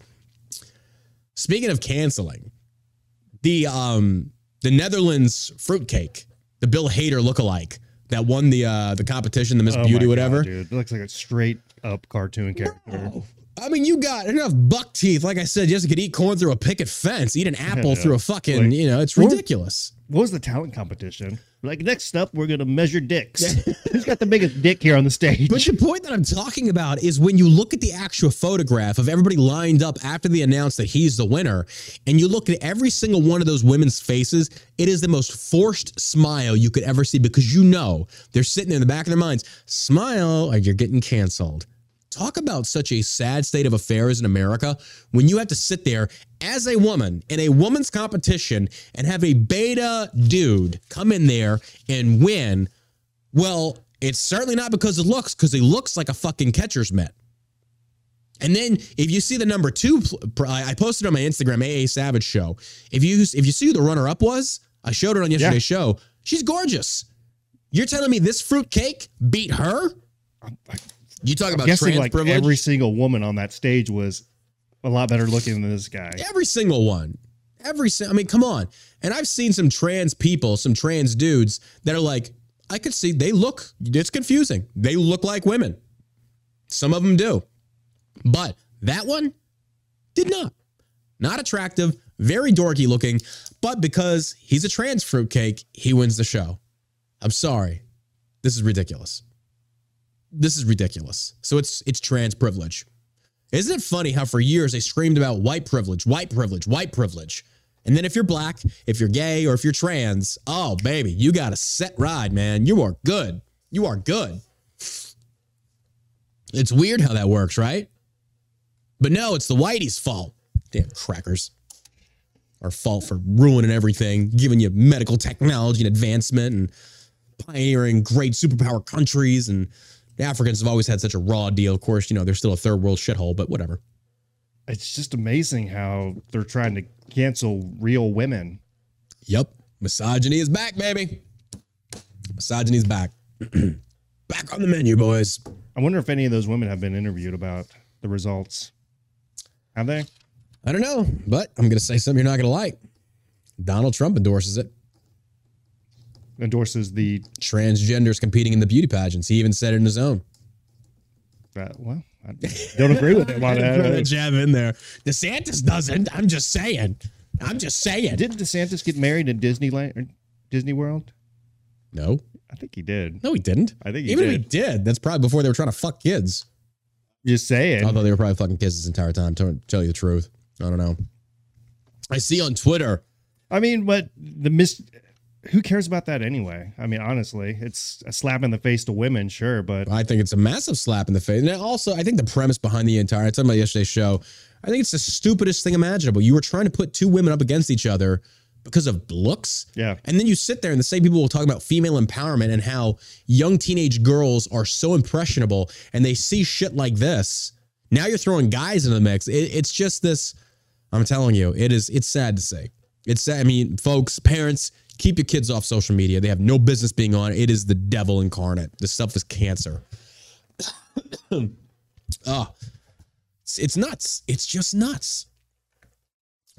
Speaking of canceling, the um the Netherlands fruitcake, the Bill Hader lookalike that won the uh the competition, the Miss Oh Beauty, whatever. God, dude. It looks like a straight up cartoon character. I mean, you got enough buck teeth. Like I said, just could eat corn through a picket fence, eat an apple Yeah. through a fucking, Like, you know, it's ridiculous. What was the talent competition? Like next up, we're gonna measure dicks. Who's got the biggest dick here on the stage? But the point that I'm talking about is when you look at the actual photograph of everybody lined up after they announced that he's the winner, and you look at every single one of those women's faces, it is the most forced smile you could ever see because you know they're sitting there in the back of their minds, smile or you're getting canceled. Talk about such a sad state of affairs in America when you have to sit there as a woman in a woman's competition and have a beta dude come in there and win. Well, it's certainly not because of looks, because he looks like a fucking catcher's mitt. And then if you see the number two, I I posted on my Instagram, AA Savage Show. If you if you see who the runner up was, I showed it on yesterday's show. She's gorgeous. You're telling me this fruitcake beat her? You talk about guessing trans like privilege? every single woman on that stage was a lot better looking than this guy. Every single one. Every si- I mean, come on. And I've seen some trans people, some trans dudes that are like, I could see they look, it's confusing. They look like women. Some of them do. But that one did not. Not attractive, very dorky looking, but because he's a trans fruitcake, he wins the show. I'm sorry. This is ridiculous. This is ridiculous. So it's it's trans privilege. Isn't it funny how for years they screamed about white privilege, white privilege, white privilege? And then if you're black, if you're gay, or if you're trans, oh, baby, you got a set ride, man. You are good. You are good. It's weird how that works, right? But no, it's the whitey's fault. Damn crackers. Our fault for ruining everything, giving you medical technology and advancement and pioneering great superpower countries. And the Africans have always had such a raw deal. Of course, you know, they're still a third world shithole, but whatever. It's just amazing how they're trying to cancel real women. Yep. Misogyny is back, baby. Misogyny's back. back on the menu, boys. I wonder if any of those women have been interviewed about the results. Have they? I don't know, but I'm going to say something you're not going to like. Donald Trump endorses it. Endorses the Transgenders competing in the beauty pageants. He even said it in his own. uh, well, I don't agree with him on Throw that that. jab in there. DeSantis doesn't. I'm just saying. I'm just saying. Didn't DeSantis get married in Disneyland or Disney World? No, I think he did. no, he didn't. I think he even did. if he did, that's probably before they were trying to fuck kids. Just saying. Although they were probably fucking kids this entire time. To tell you the truth, I don't know. I see on Twitter. I mean, but the mis who cares about that anyway? I mean, honestly, it's a slap in the face to women, sure, but I think it's a massive slap in the face. And also, I think the premise behind the entire, I talked about yesterday's show, I think it's the stupidest thing imaginable. You were trying to put two women up against each other because of looks. yeah. And then you sit there and the same people will talk about female empowerment and how young teenage girls are so impressionable and they see shit like this. Now you're throwing guys into the mix. It, it's just this. I'm telling you, it is. It's sad to say. It's sad. I mean, folks, parents, keep your kids off social media. They have no business being on. It is the devil incarnate. This stuff is cancer. oh, it's, it's nuts. It's just nuts.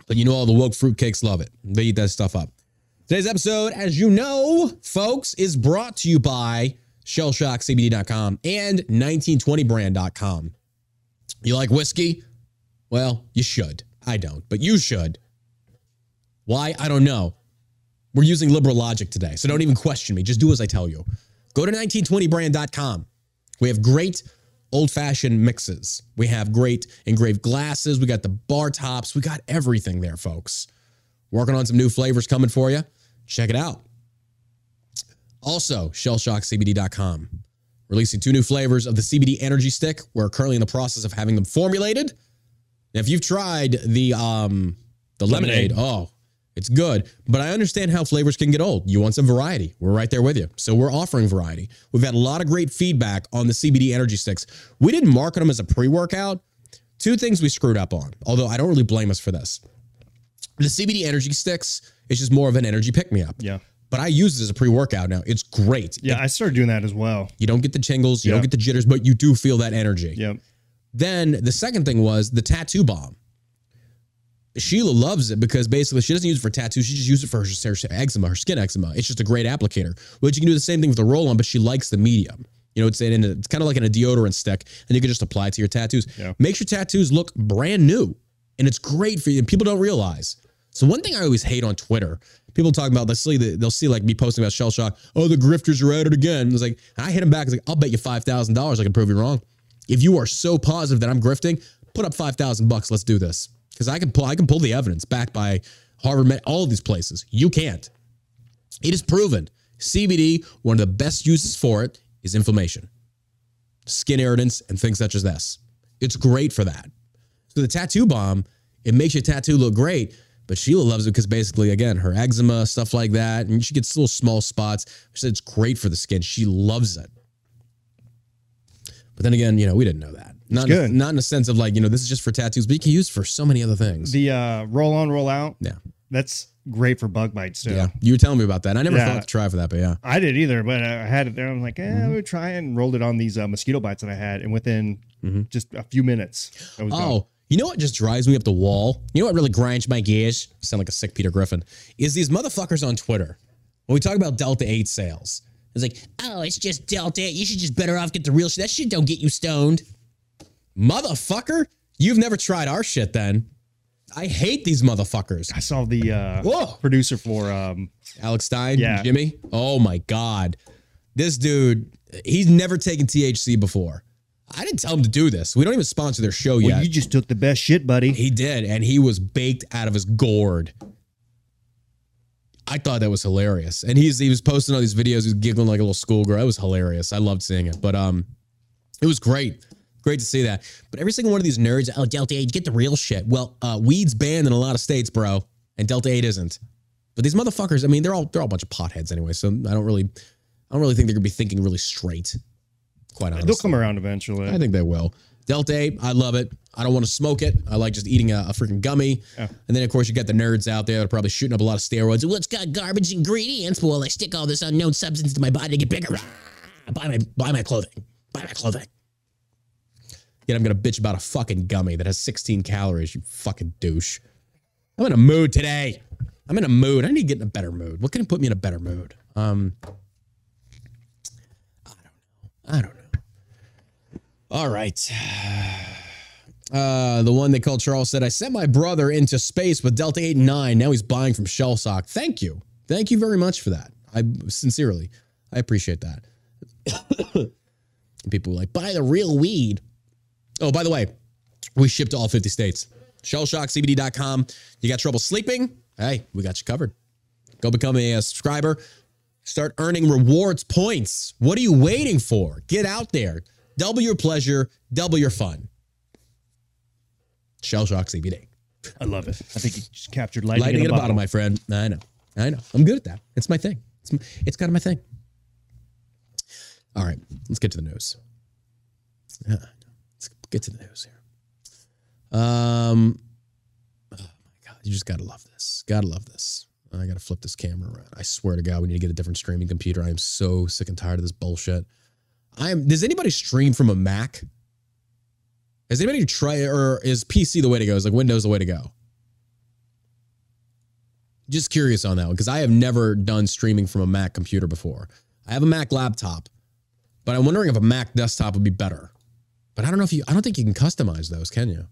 But you know, all the woke fruitcakes love it. They eat that stuff up. Today's episode, as you know, folks, is brought to you by shellshockcbd.com and 1920brand.com. You like whiskey? Well, you should. I don't, but you should. Why? I don't know. We're using liberal logic today, so don't even question me. Just do as I tell you. Go to 1920brand.com. We have great old fashioned mixes. We have great engraved glasses. We got the bar tops. We got everything there, folks. Working on some new flavors coming for you. Check it out. Also, shellshockcbd.com. Releasing two new flavors of the CBD energy stick. We're currently in the process of having them formulated. Now, if you've tried the um the lemonade, oh, it's good. But I understand how flavors can get old. You want some variety. We're right there with you. So we're offering variety. We've had a lot of great feedback on the CBD energy sticks. We didn't market them as a pre-workout. Two things we screwed up on, although I don't really blame us for this. The CBD energy sticks is just more of an energy pick-me-up. Yeah. But I use it as a pre-workout now. It's great. Yeah, I started doing that as well. You don't get the tingles, you Yeah. don't get the jitters, but you do feel that energy. Yep. Then the second thing was the tattoo bomb. Sheila loves it because basically she doesn't use it for tattoos. She just uses it for her, her eczema, her skin eczema. It's just a great applicator. Which you can do the same thing with the roll on, but she likes the medium. You know, it's in a, it's kind of like in a deodorant stick, and you can just apply it to your tattoos. Yeah. Makes your tattoos look brand new, and it's great for you. And people don't realize. So one thing I always hate on Twitter, people talk about they'll see they'll see like me posting about shell shock. Oh, the grifters are at it again. It's like I hit them back. It's like I'll bet you five thousand dollars I can prove you wrong. If you are so positive that I'm grifting, put up five thousand bucks. Let's do this because I can pull I can pull the evidence backed by Harvard, Med, all of these places. You can't. It is proven. CBD, one of the best uses for it is inflammation, skin irritants, and things such as this. It's great for that. So the tattoo bomb, it makes your tattoo look great. But Sheila loves it because basically, again, her eczema, stuff like that, and she gets little small spots. She said it's great for the skin. She loves it. But then again, you know, we didn't know that. Not, good. not in the sense of like, you know, this is just for tattoos, but you can use for so many other things. The uh, roll on, roll out. yeah. That's great for bug bites too. Yeah. You were telling me about that. I never Yeah. thought to try for that, but yeah. I did either, but I had it there. I'm like, eh, Mm-hmm. I'm try and rolled it on these uh, mosquito bites that I had, and within just a few minutes, I was gone. Mm-hmm. Oh, you know what just drives me up the wall? You know what really grinds my gears? Sound like a sick Peter Griffin. Is these motherfuckers on Twitter. When we talk about Delta 8 sales, it's like, oh, it's just Delta 8. You should just better off get the real shit. That shit don't get you stoned. Motherfucker, you've never tried our shit then. I hate these motherfuckers. I saw the uh, Whoa. producer for um, Alex Stein, Yeah. Jimmy. Oh my God. This dude, he's never taken THC before. I didn't tell him to do this. We don't even sponsor their show well, yet. you just took the best shit, buddy. He did, and he was baked out of his gourd. I thought that was hilarious. And he's he was posting all these videos, he was giggling like a little schoolgirl. It was hilarious. I loved seeing it. But um, it was great. Great to see that. But every single one of these nerds, oh, Delta 8, get the real shit. Well, uh, weed's banned in a lot of states, bro, and Delta 8 isn't. But these motherfuckers, I mean, they're all they're all a bunch of potheads anyway. So I don't really I don't really think they're gonna be thinking really straight. Quite honestly. They'll come around eventually. I think they will. Delta 8, I love it. I don't want to smoke it. I like just eating a, a freaking gummy. Yeah. And then, of course, you got the nerds out there that are probably shooting up a lot of steroids. Well, it's got garbage ingredients. Well, I stick all this unknown substance to my body to get bigger. Ah, buy my buy my clothing. Buy my clothing. Yet I'm gonna bitch about a fucking gummy that has 16 calories. You fucking douche. I'm in a mood today. I'm in a mood. I need to get in a better mood. What can put me in a better mood? Um, I don't know. I don't know. All right. Uh, the one they called Charles said, I sent my brother into space with Delta 8 and 9. Now he's buying from Shell Shock. Thank you. Thank you very much for that. I sincerely, I appreciate that. People like, buy the real weed. Oh, by the way, we ship to all 50 states. ShellShockCBD.com. You got trouble sleeping? Hey, we got you covered. Go become a, uh, subscriber. Start earning rewards points. What are you waiting for? Get out there. Double your pleasure, double your fun. Shell Shock CBD. I love it. I think you just captured lightning, Lightning in at a a bottle, my friend. I know. I know. I'm good at that. It's my thing. It's, m- it's kind of my thing. All right. Let's get to the news. Yeah, let's get to the news here. Um, oh my God. You just got to love this. Got to love this. I got to flip this camera around. I swear to God, we need to get a different streaming computer. I am so sick and tired of this bullshit. I am. Does anybody stream from a Mac? Has anybody tried, or is PC the way to go? Is like Windows the way to go? Just curious on that one because I have never done streaming from a Mac computer before. I have a Mac laptop, but I'm wondering if a Mac desktop would be better. But I don't know if you. I don't think you can customize those, can you?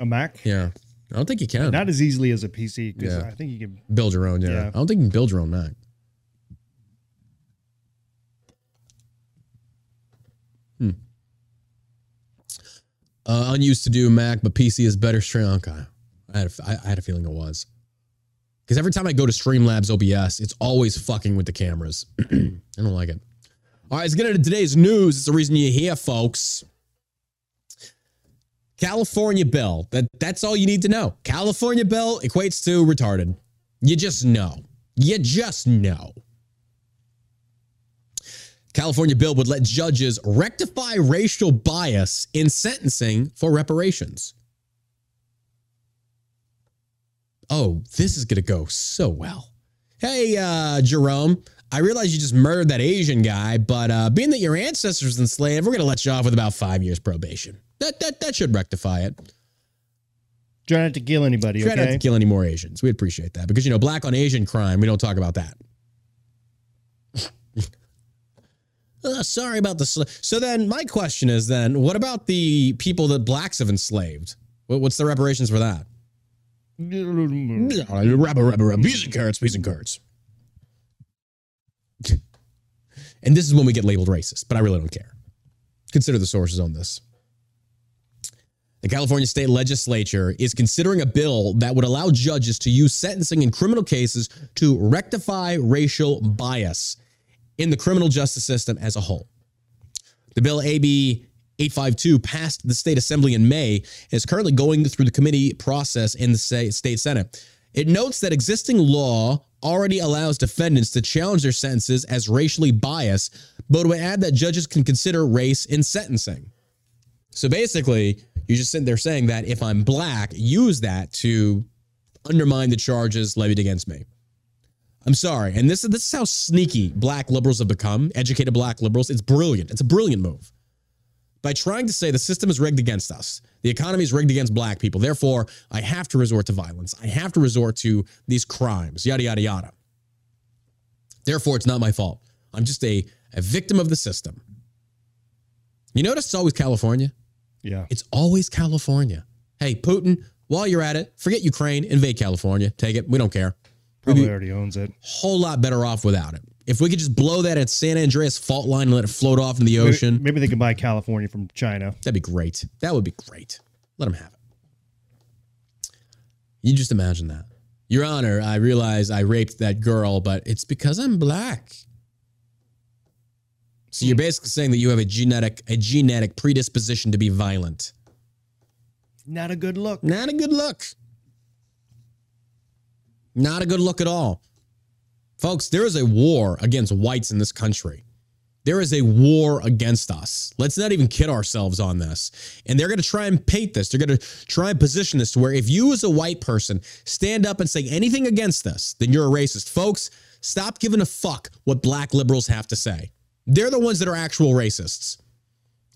A Mac? Yeah, I don't think you can. Not as easily as a PC Yeah. I think you can. build your own. Yeah. Yeah. I don't think you can build your own Mac. Hmm. Uh, unused to do Mac, but PC is better. Stream. Okay. I had a, I, I had a feeling it was. Because every time I go to Streamlabs OBS, it's always fucking with the cameras. I don't like it. All right, let's get into today's news. It's the reason you're here, folks. California bill. That that's all you need to know. California bill equates to retarded. You just know. You just know. California bill would let judges rectify racial bias in sentencing for reparations. Oh, this is going to go so well. Hey, uh, Jerome, I realize you just murdered that Asian guy, but uh, being that your ancestors enslaved, we're going to let you off with about five years probation. That, that, that should rectify it. Try not to kill anybody, Try not to kill any more Asians. We'd appreciate that because, you know, black on Asian crime, we don't talk about that. Uh, sorry about the. Sl- so then, my question is then, what about the people that blacks have enslaved? What- What's the reparations for that? Rabba, rabba, rabba. Peas and carrots, peas and carrots. And this is when we get labeled racist, but I really don't care. Consider the sources on this. The California state legislature is considering a bill that would allow judges to use sentencing in criminal cases to rectify racial bias in the criminal justice system as a whole. The bill AB 852 passed the state assembly in May and is currently going through the committee process in the state senate. It notes that existing law already allows defendants to challenge their sentences as racially biased, but would add that judges can consider race in sentencing. So basically, you're just sitting there saying that if I'm black, use that to undermine the charges levied against me. I'm sorry. And this, is this is how sneaky black liberals have become, educated black liberals. It's brilliant. It's a brilliant move. By trying to say the system is rigged against us, the economy is rigged against black people. Therefore, I have to resort to violence. I have to resort to these crimes, yada, yada, yada. Therefore, it's not my fault. I'm just a, a victim of the system. You notice it's always California? Yeah. It's always California. Hey, Putin, while you're at it, forget Ukraine, invade California. Take it. We don't care. Probably already owns it. whole lot better off without it. If we could just blow that at San Andreas fault line and let it float off in the Maybe- ocean, Maybe, they can buy California from China. that'd be great. That would be great. Let them have it. You just imagine that. Your Honor, I realize I raped that girl, but it's because I'm black. So you're basically saying that you have a genetic a genetic predisposition to be violent. Not a good look. Not a good look. Not a good look at all. Folks, there is a war against whites in this country. There is a war against us. Let's not even kid ourselves on this. And they're going to try and paint this. They're going to try and position this to where if you, as a white person, stand up and say anything against this, then you're a racist. Folks, stop giving a fuck what black liberals have to say. They're the ones that are actual racists.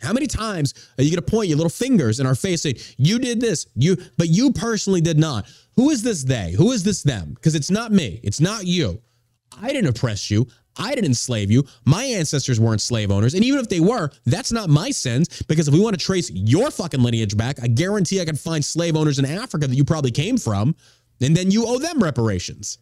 How many times are you going to point your little fingers in our face saying, you did this, you, but you personally did not? Who is this they? Who is this them? Because it's not me. It's not you. I didn't oppress you. I didn't enslave you. My ancestors weren't slave owners. And even if they were, that's not my sins because if we want to trace your fucking lineage back, I guarantee I can find slave owners in Africa that you probably came from, and then you owe them reparations.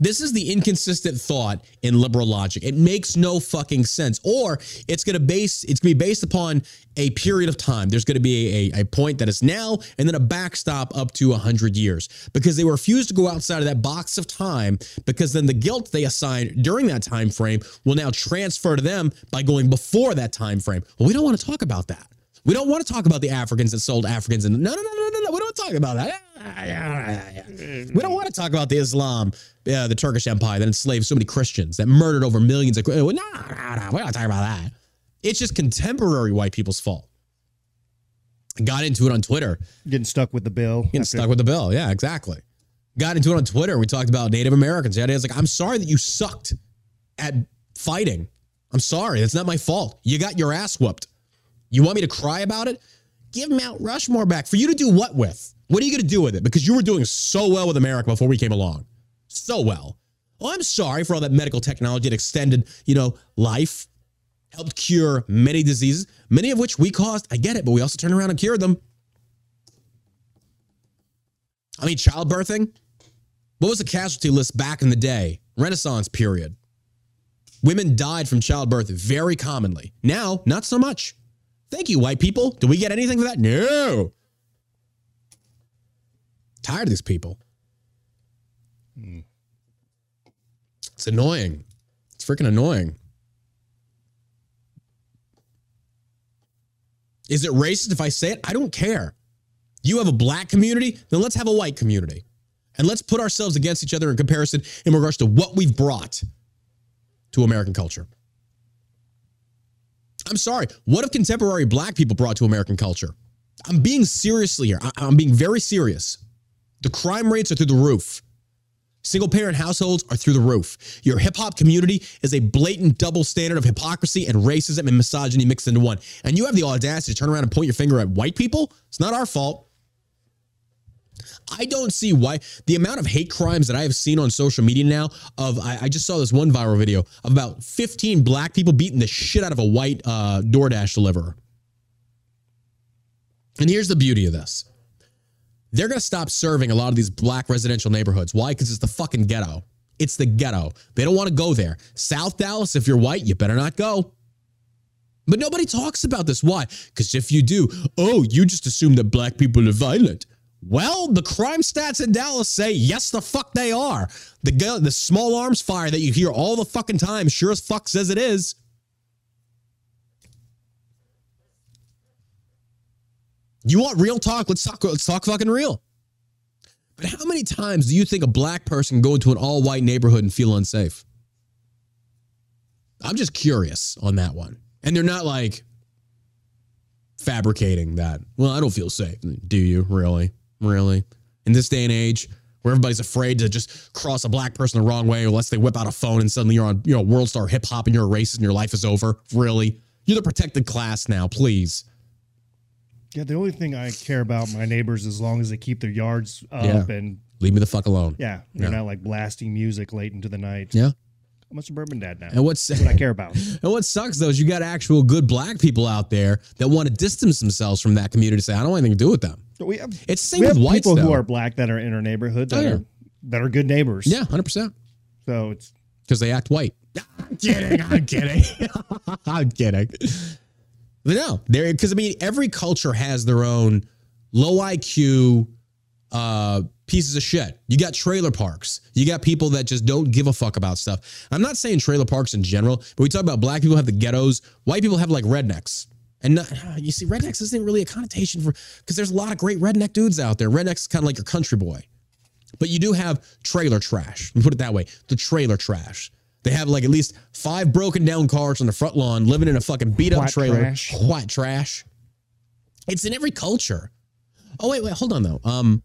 This is the inconsistent thought in liberal logic. It makes no fucking sense. Or it's to base it's to be based upon a period of time. There's to be a, a point that is now and then a backstop up to 100 years because they refuse to go outside of that box of time because then the guilt they assign during that time frame will now transfer to them by going before that time frame. Well, we don't want to talk about that. We don't want to talk about the Africans that sold Africans. And no, no, no, no, no, no. We don't talk about that. We don't want to talk about the Islam, uh, the Turkish Empire that enslaved so many Christians, that murdered over millions of. No, no, no. We're not talking about that. It's just contemporary white people's fault. Got into it on Twitter. Getting stuck with the bill. Getting after- stuck with the bill. Yeah, exactly. Got into it on Twitter. We talked about Native Americans. Yeah, it's like, I'm sorry that you sucked at fighting. I'm sorry. That's not my fault. You got your ass whooped. You want me to cry about it? Give Mount Rushmore back. For you to do what with? What are you going to do with it? Because you were doing so well with America before we came along. So well. Well, I'm sorry for all that medical technology that extended, you know, life, helped cure many diseases, many of which we caused. I get it, but we also turned around and cured them. I mean, childbirthing. What was the casualty list back in the day? Renaissance period. Women died from childbirth very commonly. Now, not so much. Thank you, white people. Do we get anything for that? No. Tired of these people. It's annoying. It's freaking annoying. Is it racist if I say it? I don't care. You have a black community, then let's have a white community. And let's put ourselves against each other in comparison in regards to what we've brought to American culture. I'm sorry. What have contemporary black people brought to American culture? I'm being seriously here. I- I'm being very serious. The crime rates are through the roof. Single parent households are through the roof. Your hip hop community is a blatant double standard of hypocrisy and racism and misogyny mixed into one. And you have the audacity to turn around and point your finger at white people? It's not our fault. I don't see why the amount of hate crimes that I have seen on social media now. Of I, I just saw this one viral video of about 15 black people beating the shit out of a white uh, DoorDash deliverer. And here's the beauty of this: they're gonna stop serving a lot of these black residential neighborhoods. Why? Because it's the fucking ghetto. It's the ghetto. They don't want to go there. South Dallas, if you're white, you better not go. But nobody talks about this. Why? Because if you do, oh, you just assume that black people are violent. Well, the crime stats in Dallas say yes, the fuck they are. The the small arms fire that you hear all the fucking time, sure as fuck says it is. You want real talk? Let's talk. Let's talk fucking real. But how many times do you think a black person can go into an all white neighborhood and feel unsafe? I'm just curious on that one. And they're not like fabricating that. Well, I don't feel safe. Do you really? Really? In this day and age, where everybody's afraid to just cross a black person the wrong way unless they whip out a phone and suddenly you're on, you know, world star hip hop and you're a racist and your life is over. Really? You're the protected class now, please. Yeah, the only thing I care about my neighbors as long as they keep their yards up Yeah. and Leave me the fuck alone. yeah, they're Yeah. not like blasting music late into the night. Yeah. I'm a suburban dad now. And what's what I care about. And what sucks though is you got actual good black people out there that want to distance themselves from that community to say, I don't want anything to do with them. We have, It's the same we with have whites people who are black that are in our neighborhood that Oh, yeah. are that are good neighbors. yeah, hundred percent. So it's Because they act white. I'm kidding. I'm kidding. I'm kidding. But no, there because I mean every culture has their own low IQ uh pieces of shit. You got trailer parks. You got people that just don't give a fuck about stuff. I'm not saying trailer parks in general, but we talk about black people have the ghettos, white people have like rednecks. And not, you see, rednecks isn't really a connotation for because there's a lot of great redneck dudes out there. Redneck's kind of like your country boy. But you do have trailer trash. Me put it that way. The trailer trash. They have like at least five broken down cars on the front lawn, living in a fucking beat up White trailer. trash. White trash. It's in every culture. Oh wait, wait, hold on though. Um.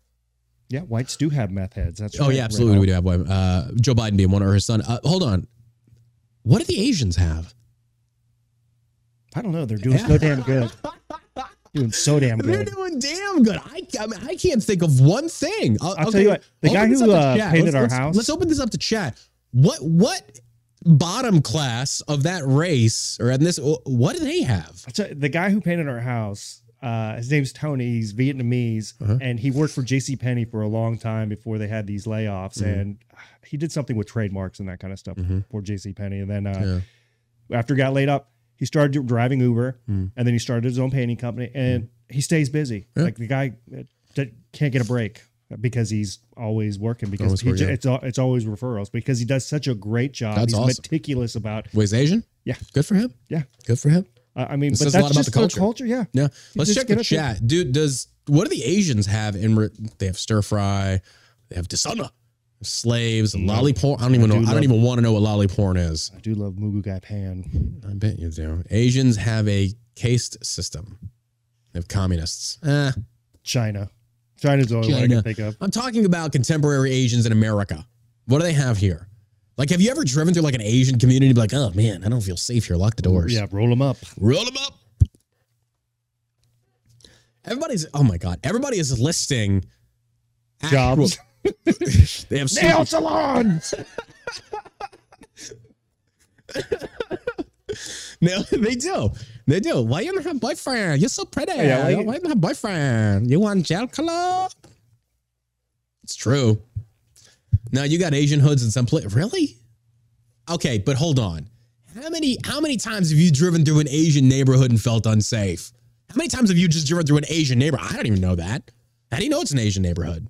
yeah, whites do have meth heads. That's Oh right, yeah, absolutely. Red We do have one. Uh, Joe Biden being one or his son. Uh, hold on. What do the Asians have? I don't know. They're doing so damn good. Doing so damn good. They're doing damn good. I, I mean, I can't think of one thing. I'll, I'll tell you what, the guy who, uh, painted Let's- our let's- house- Let's open this up to chat. What what bottom class of that race or in this? What do they have? I'll tell you, the guy who painted our house, uh, his name's Tony. He's Vietnamese, Uh-huh. and he worked for J.C. Penney for a long time before they had these layoffs. Mm-hmm. And he did something with trademarks and that kind of stuff for J.C. Penney. And then uh, Yeah. after he got laid up, he started driving Uber, Mm. and then he started his own painting company, and he stays busy. Yeah. Like the guy uh, can't get a break because he's always working because Always he, working, j- yeah. it's it's always referrals because he does such a great job. That's he's awesome. meticulous about he's Asian. Yeah. Good for him. yeah. Good for him. Uh, I mean, This but says a lot about just the culture. culture. Yeah. Yeah. Let's check the get it there. chat, dude. Does what do the Asians have in? Re- they have stir fry. They have dishonor, slaves, lolly porn. I don't even I know. do I don't even want to know what lolly porn is. I do love Moo Goo Gai Pan. I bet you do. Asians have a caste system. They have communists. Eh, China. China's the only one I can think of. I'm talking about contemporary Asians in America. What do they have here? Like, have you ever driven through like an Asian community and be like, oh man, I don't feel safe here. Lock the doors. Yeah, roll them up. Roll them up. Everybody's, oh my God, everybody is listing Jobs. they have Nail super, salons. no, they do. They do. Why you don't have boyfriend? You're so pretty. Oh, yeah, why why, you- don't have boyfriend? You want gel color? It's true. Now you got Asian hoods in some place. Really? Okay, but hold on. How many how many times have you driven through an Asian neighborhood and felt unsafe? How many times have you just driven through an Asian neighborhood? I don't even know that. How do you know it's an Asian neighborhood?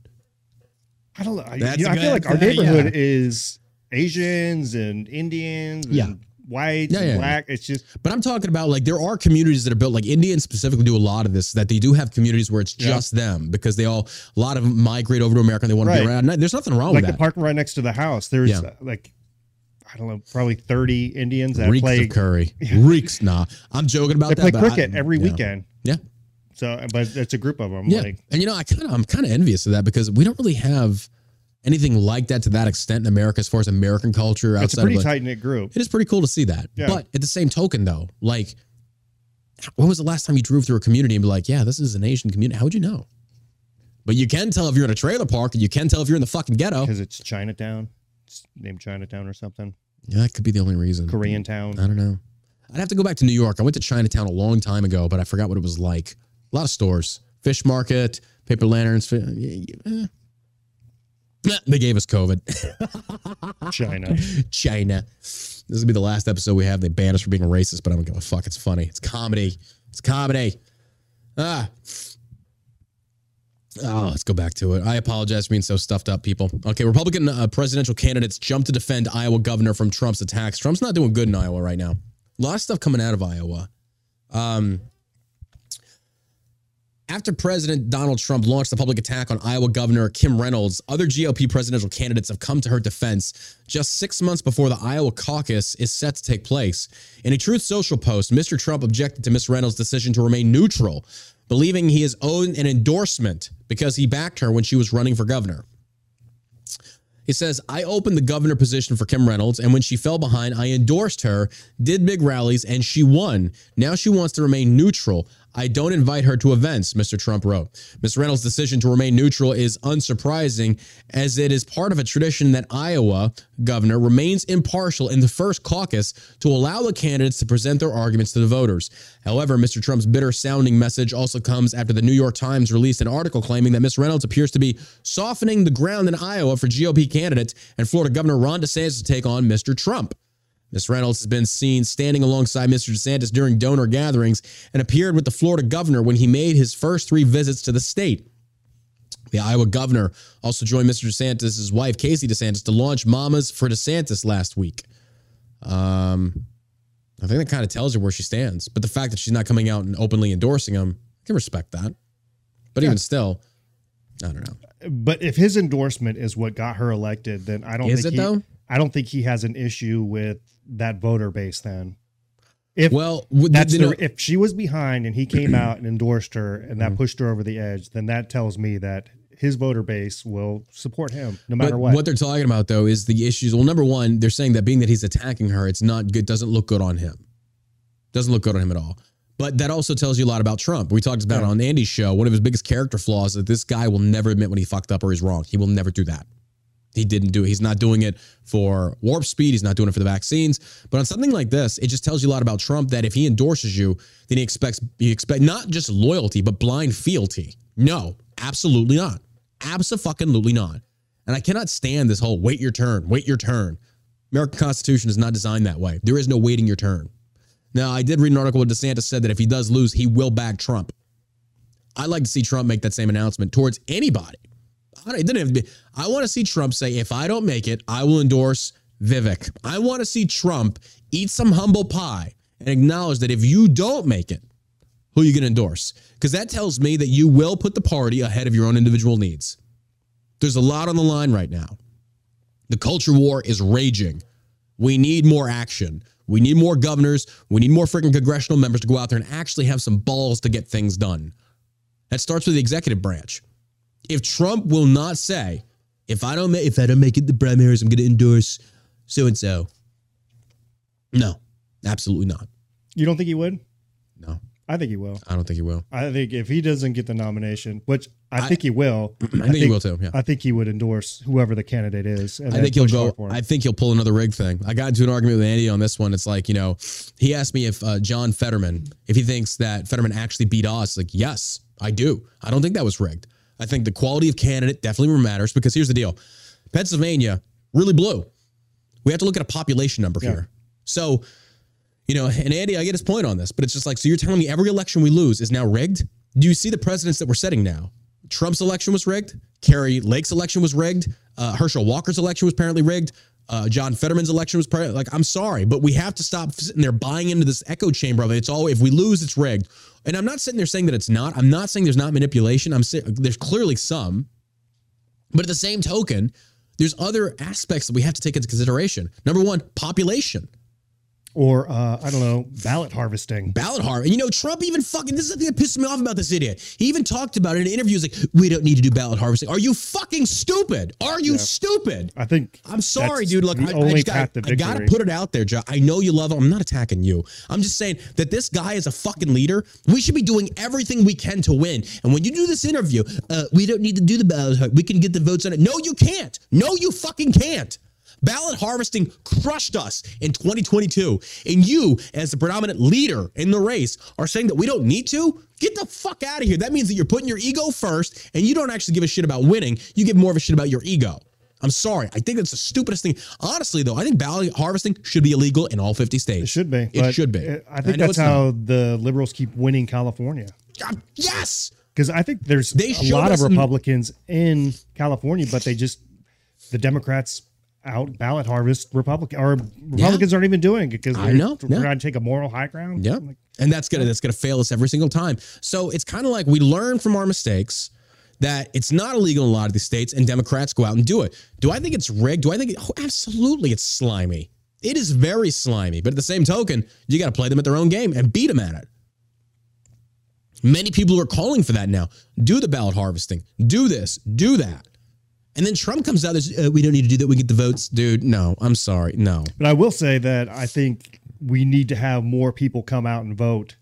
I don't know. I, That's you know, I feel like our neighborhood yeah. is Asians and Indians and Yeah. Whites Yeah, and yeah, black. It's just But I'm talking about like there are communities that are built like Indians specifically do a lot of this that they do have communities where it's Yeah. just them because they all a lot of them migrate over to America and they want to be around. There's nothing wrong like with that. Like the that. park right next to the house. There's Yeah. uh, like I don't know, probably 30 Indians that Reeks play of curry. Reeks. Nah, I'm joking about they that. play but I- cricket every yeah. weekend. Yeah. So, but it's a group of them. Yeah, Like, and you know, I kind of I'm kind of envious of that because we don't really have anything like that to that extent in America as far as American culture it's a outside pretty like, tight knit group. It is pretty cool to see that. Yeah. But at the same token, though, like, when was the last time you drove through a community and be like, yeah, this is an Asian community? How would you know? But you can tell if you're in a trailer park and you can tell if you're in the fucking ghetto. Because it's Chinatown. It's named Chinatown or something. Yeah, that could be the only reason. Korean town. I don't know. I'd have to go back to New York. I went to Chinatown a long time ago, but I forgot what it was like. A lot of stores, fish market, paper lanterns. fi- yeah, yeah, eh. They gave us COVID. China. China. This will be the last episode we have. They ban us for being racist, but I don't give a fuck. It's funny. It's comedy. It's comedy. Ah. Oh, let's go back to it. I apologize for being so stuffed up, people. Okay, Republican uh, presidential candidates jump to defend Iowa governor from Trump's attacks. Trump's not doing good in Iowa right now. A lot of stuff coming out of Iowa. Um, after President Donald Trump launched the public attack on Iowa Governor Kim Reynolds, other GOP presidential candidates have come to her defense just six months before the Iowa caucus is set to take place. In a Truth Social post, Mr. Trump objected to Ms. Reynolds' decision to remain neutral, believing he is owed an endorsement because he backed her when she was running for governor. He says, I opened the governor position for Kim Reynolds, and when she fell behind, I endorsed her, did big rallies, and she won. Now she wants to remain neutral. I don't invite her to events, Mr. Trump wrote. Ms. Reynolds' decision to remain neutral is unsurprising, as it is part of a tradition that Iowa governor remains impartial in the first caucus to allow the candidates to present their arguments to the voters. However, Mr. Trump's bitter sounding message also comes after the New York Times released an article claiming that Ms. Reynolds appears to be softening the ground in Iowa for GOP candidates and Florida Governor Ron DeSantis to take on Mr. Trump. Ms. Reynolds has been seen standing alongside Mr. DeSantis during donor gatherings and appeared with the Florida governor when he made his first three visits to the state. The Iowa governor also joined Mr. DeSantis' wife, Casey DeSantis, to launch Mamas for DeSantis last week. Um, I think that kind of tells you where she stands. But the fact that she's not coming out and openly endorsing him, I can respect that. But even still, I don't know. But if his endorsement is what got her elected, then I don't Is think it, he, though? I don't think he has an issue with that voter base then. If Well, that's the, know- if she was behind and he came out and endorsed her and Mm-hmm. that pushed her over the edge, then that tells me that his voter base will support him no matter But what. what they're talking about though is the issues. Well, number one, they're saying that being that he's attacking her, it's not good. Doesn't look good on him. Doesn't look good on him at all. But that also tells you a lot about Trump. We talked about it on Andy's show. One of his biggest character flaws is that this guy will never admit when he fucked up or he's wrong. He will never do that. He didn't do it. He's not doing it for warp speed. He's not doing it for the vaccines. But on something like this, it just tells you a lot about Trump that if he endorses you, then he expects he expect not just loyalty, but blind fealty. No, absolutely not. Absolutely not. And I cannot stand this whole wait your turn, wait your turn. American Constitution is not designed that way. There is no waiting your turn. Now, I did read an article where DeSantis said that if he does lose, he will back Trump. I'd like to see Trump make that same announcement towards anybody. It didn't have to be. I want to see Trump say, if I don't make it, I will endorse Vivek. I want to see Trump eat some humble pie and acknowledge that if you don't make it, who are you going to endorse? Because that tells me that you will put the party ahead of your own individual needs. There's a lot on the line right now. The culture war is raging. We need more action. We need more governors. We need more freaking congressional members to go out there and actually have some balls to get things done. That starts with the executive branch. If Trump will not say, if I don't make if I don't make it the primaries, I'm going to endorse so and so. No, absolutely not. you don't think he would? No, I think he will. I don't think he will. I think if he doesn't get the nomination, which I, I- think he will, I think he will too. Yeah. I think he would endorse whoever the candidate is. And I think he'll go. hard for him. I think he'll pull another rig thing. I got into an argument with Andy on this one. It's like you know, he asked me if uh, John Fetterman, if he thinks that Fetterman actually beat Oz. Like, yes, I do. I don't think that was rigged. I think the quality of candidate definitely matters because here's the deal: Pennsylvania really blew. We have to look at a population number Yeah. here. So, you know, and Andy, I get his point on this, but it's just like, so you're telling me every election we lose is now rigged? Do you see the presidents that we're setting now? Trump's election was rigged. Kari Lake's election was rigged. Uh, Herschel Walker's election was apparently rigged. Uh, John Fetterman's election was par- like, I'm sorry, but we have to stop sitting there buying into this echo chamber of it. It's all if we lose, it's rigged. And I'm not sitting there saying that it's not. I'm not saying there's not manipulation. I'm saying there's clearly some. But at the same token, there's other aspects that we have to take into consideration. Number one, population. Or uh, I don't know, ballot harvesting. Ballot harvest. And you know, Trump even fucking, this is the thing that pisses me off about this idiot. He even talked about it in interviews like, we don't need to do ballot harvesting. Are you fucking stupid? Are you stupid? I think I'm sorry, dude. Look, I, I, only just gotta, I gotta put it out there, Joe. I know you love him. I'm not attacking you. I'm just saying that this guy is a fucking leader. We should be doing everything we can to win. And when you do this interview, uh, we don't need to do the ballot. We can get the votes on it. No, you can't. No, you fucking can't. Ballot harvesting crushed us in 2022. And you, as the predominant leader in the race, are saying that we don't need to? Get the fuck out of here. That means that you're putting your ego first and you don't actually give a shit about winning. You give more of a shit about your ego. I'm sorry. I think that's the stupidest thing. Honestly, though, I think ballot harvesting should be illegal in all 50 states. it should be. It should be. I I think know that's how the liberals keep winning California. Uh, yes. Because I think there's They a lot of Republicans in California, but they just the Democrats out ballot harvest Republican or Republicans aren't even doing it because I they're know, yeah. trying to take a moral high ground. Yeah. Like, And that's gonna that's gonna fail us every single time. So it's kind of like we learn from our mistakes that it's not illegal in a lot of these states and Democrats go out and do it. Do I think it's rigged? Do I think oh, absolutely it's slimy. It is very slimy. But at the same token, you got to play them at their own game and beat them at it. Many people are calling for that now. Do the ballot harvesting. Do this. Do that. And then Trump comes out, there's, uh, we don't need to do that. We get the votes. Dude, no, I'm sorry. No. But I will say that I think we need to have more people come out and vote,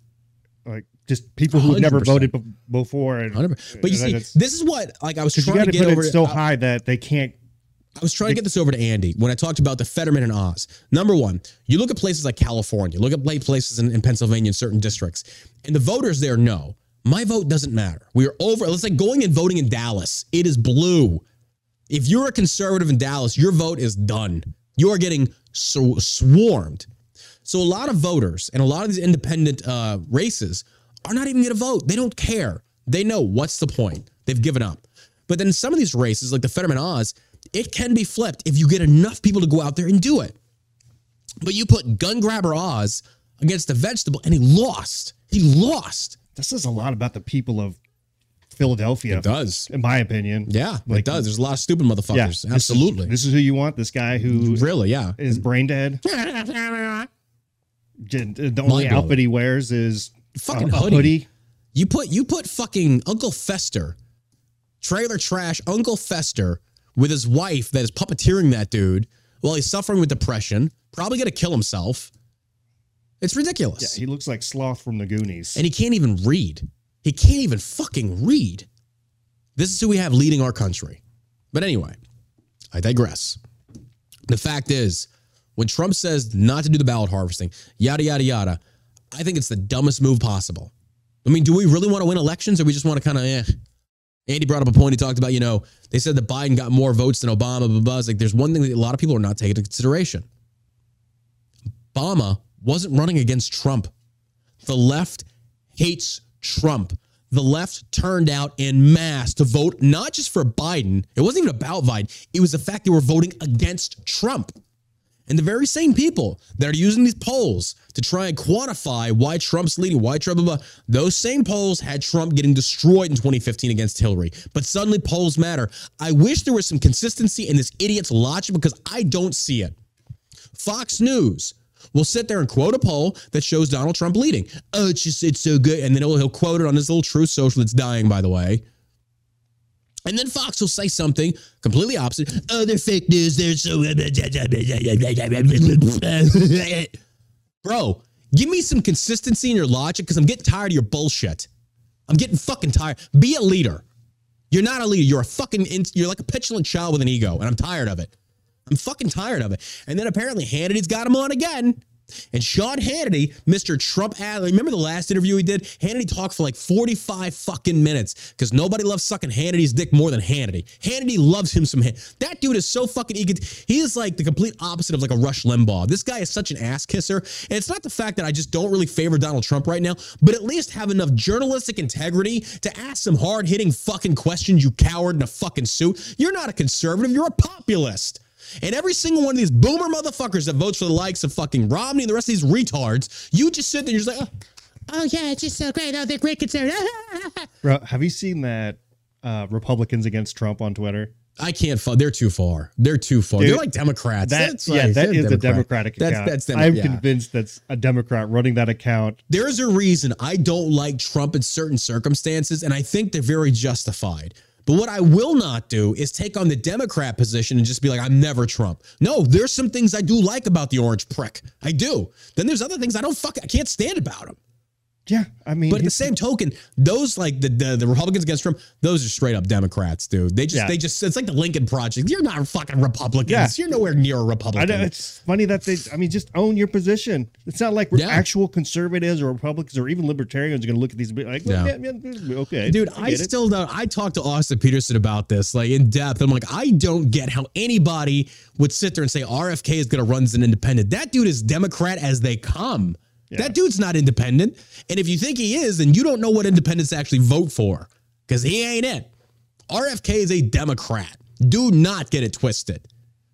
like just people who have never voted be- before. And, 100%. But you see, this is what, like, I was trying to get put over it so I- high that they can't. I was trying to get this over to Andy when I talked about the Fetterman and Oz. Number one, you look at places like California, look at pla- places in, in Pennsylvania in certain districts, and the voters there know my vote doesn't matter. We are over. It's like going and voting in Dallas. It is blue. If you're a conservative in Dallas, your vote is done. You are getting so swarmed. So a lot of voters and a lot of these independent uh, races are not even going to vote. They don't care. They know what's the point. They've given up. But then some of these races, like the Fetterman Oz, it can be flipped if you get enough people to go out there and do it. But you put gun grabber Oz against a vegetable, and he lost. He lost. This says a lot about the people of Philadelphia. It does. in my opinion. Yeah, Like- it does. There's a lot of stupid Yeah, motherfuckers. this is- Absolutely. This is who you want. This guy who really, yeah. is brain dead. Uh, the only outfit he wears is Fucking a hoodie. hoodie. You put you put fucking Uncle Fester, trailer trash Uncle Fester with his wife that is puppeteering that dude while he's suffering with depression, probably gonna kill himself. It's ridiculous. Yeah, he looks like Sloth from the Goonies. and he can't even read. He can't even fucking read. This is who we have leading our country. But anyway, I digress. The fact is, when Trump says not to do the ballot harvesting, yada, yada, yada, I think it's the dumbest move possible. I mean, do we really want to win elections or we just want to kind of, eh? Andy brought up a point. He talked about, you know, they said that Biden got more votes than Obama, blah, blah. Like there's one thing that a lot of people are not taking into consideration. Obama wasn't running against Trump. The left hates Trump. The left turned out in mass to vote not just for Biden. It wasn't even about Biden. It was the fact they were voting against Trump. And the very same people that are using these polls to try and quantify why Trump's leading, why Trump, blah, blah, those same polls had Trump getting destroyed in 2015 against Hillary. But suddenly polls matter. I wish there was some consistency in this idiot's logic because I don't see it. Fox News will sit there and quote a poll that shows Donald Trump leading. Oh, it's just, it's so good. And then he'll, he'll quote it on his little Truth Social that's dying, by the way. And then Fox will say something completely opposite. Oh, they're fake news. They're so. Bro, give me some consistency in your logic because I'm getting tired of your bullshit. I'm getting fucking tired. Be a leader. You're not a leader. You're a fucking. You're like a petulant child with an ego, and I'm tired of it. I'm fucking tired of it. And then apparently Hannity's got him on again. And Sean Hannity, Mr. Trump Adler, remember the last interview he did? Hannity talked for like 45 fucking minutes because nobody loves sucking Hannity's dick more than Hannity. Hannity loves him some. That dude is so fucking ego. He is like the complete opposite of like a Rush Limbaugh. This guy is such an ass kisser. And it's not the fact that I just don't really favor Donald Trump right now, but at least have enough journalistic integrity to ask some hard hitting fucking questions, you coward in a fucking suit. You're not a conservative, you're a populist. And every single one of these boomer motherfuckers that votes for the likes of fucking Romney and the rest of these retards, you just sit there and you're just like, oh, Oh yeah, it's just so great. Oh, they're great conservative. Bro, have you seen that uh, Republicans against Trump on Twitter? I can't. Fu- they're too far. They're too far. Dude, they're like Democrats. That That's yeah, like- that they're a Democratic That's account. that's Demo- I'm yeah. convinced that's a Democrat running that account. There's a reason I don't like Trump in certain circumstances, and I think they're very justified. But what I will not do is take on the Democrat position and just be like, I'm never Trump. No, there's some things I do like about the orange prick. I do. Then there's other things I don't fuck. I can't stand about him. Yeah, I mean, But at the same token, those like the, the the Republicans against Trump, those are straight up Democrats, dude. They just Yeah. they just it's like the Lincoln Project. You're not fucking Republicans. Yeah. You're nowhere near a Republican. know it's funny that they. I mean, just own your position. It's not like we're Yeah. actual conservatives or Republicans or even libertarians are going to look at these and be like, well, Yeah. yeah, okay, Dude, I it. still don't. I talked to Austin Petersen about this, like in depth. I'm like, I don't get how anybody would sit there and say RFK is going to run as an independent. That dude is Democrat as they come. That dude's not independent. And if you think he is, then you don't know what independents actually vote for because he ain't it. RFK is a Democrat. Do not get it twisted.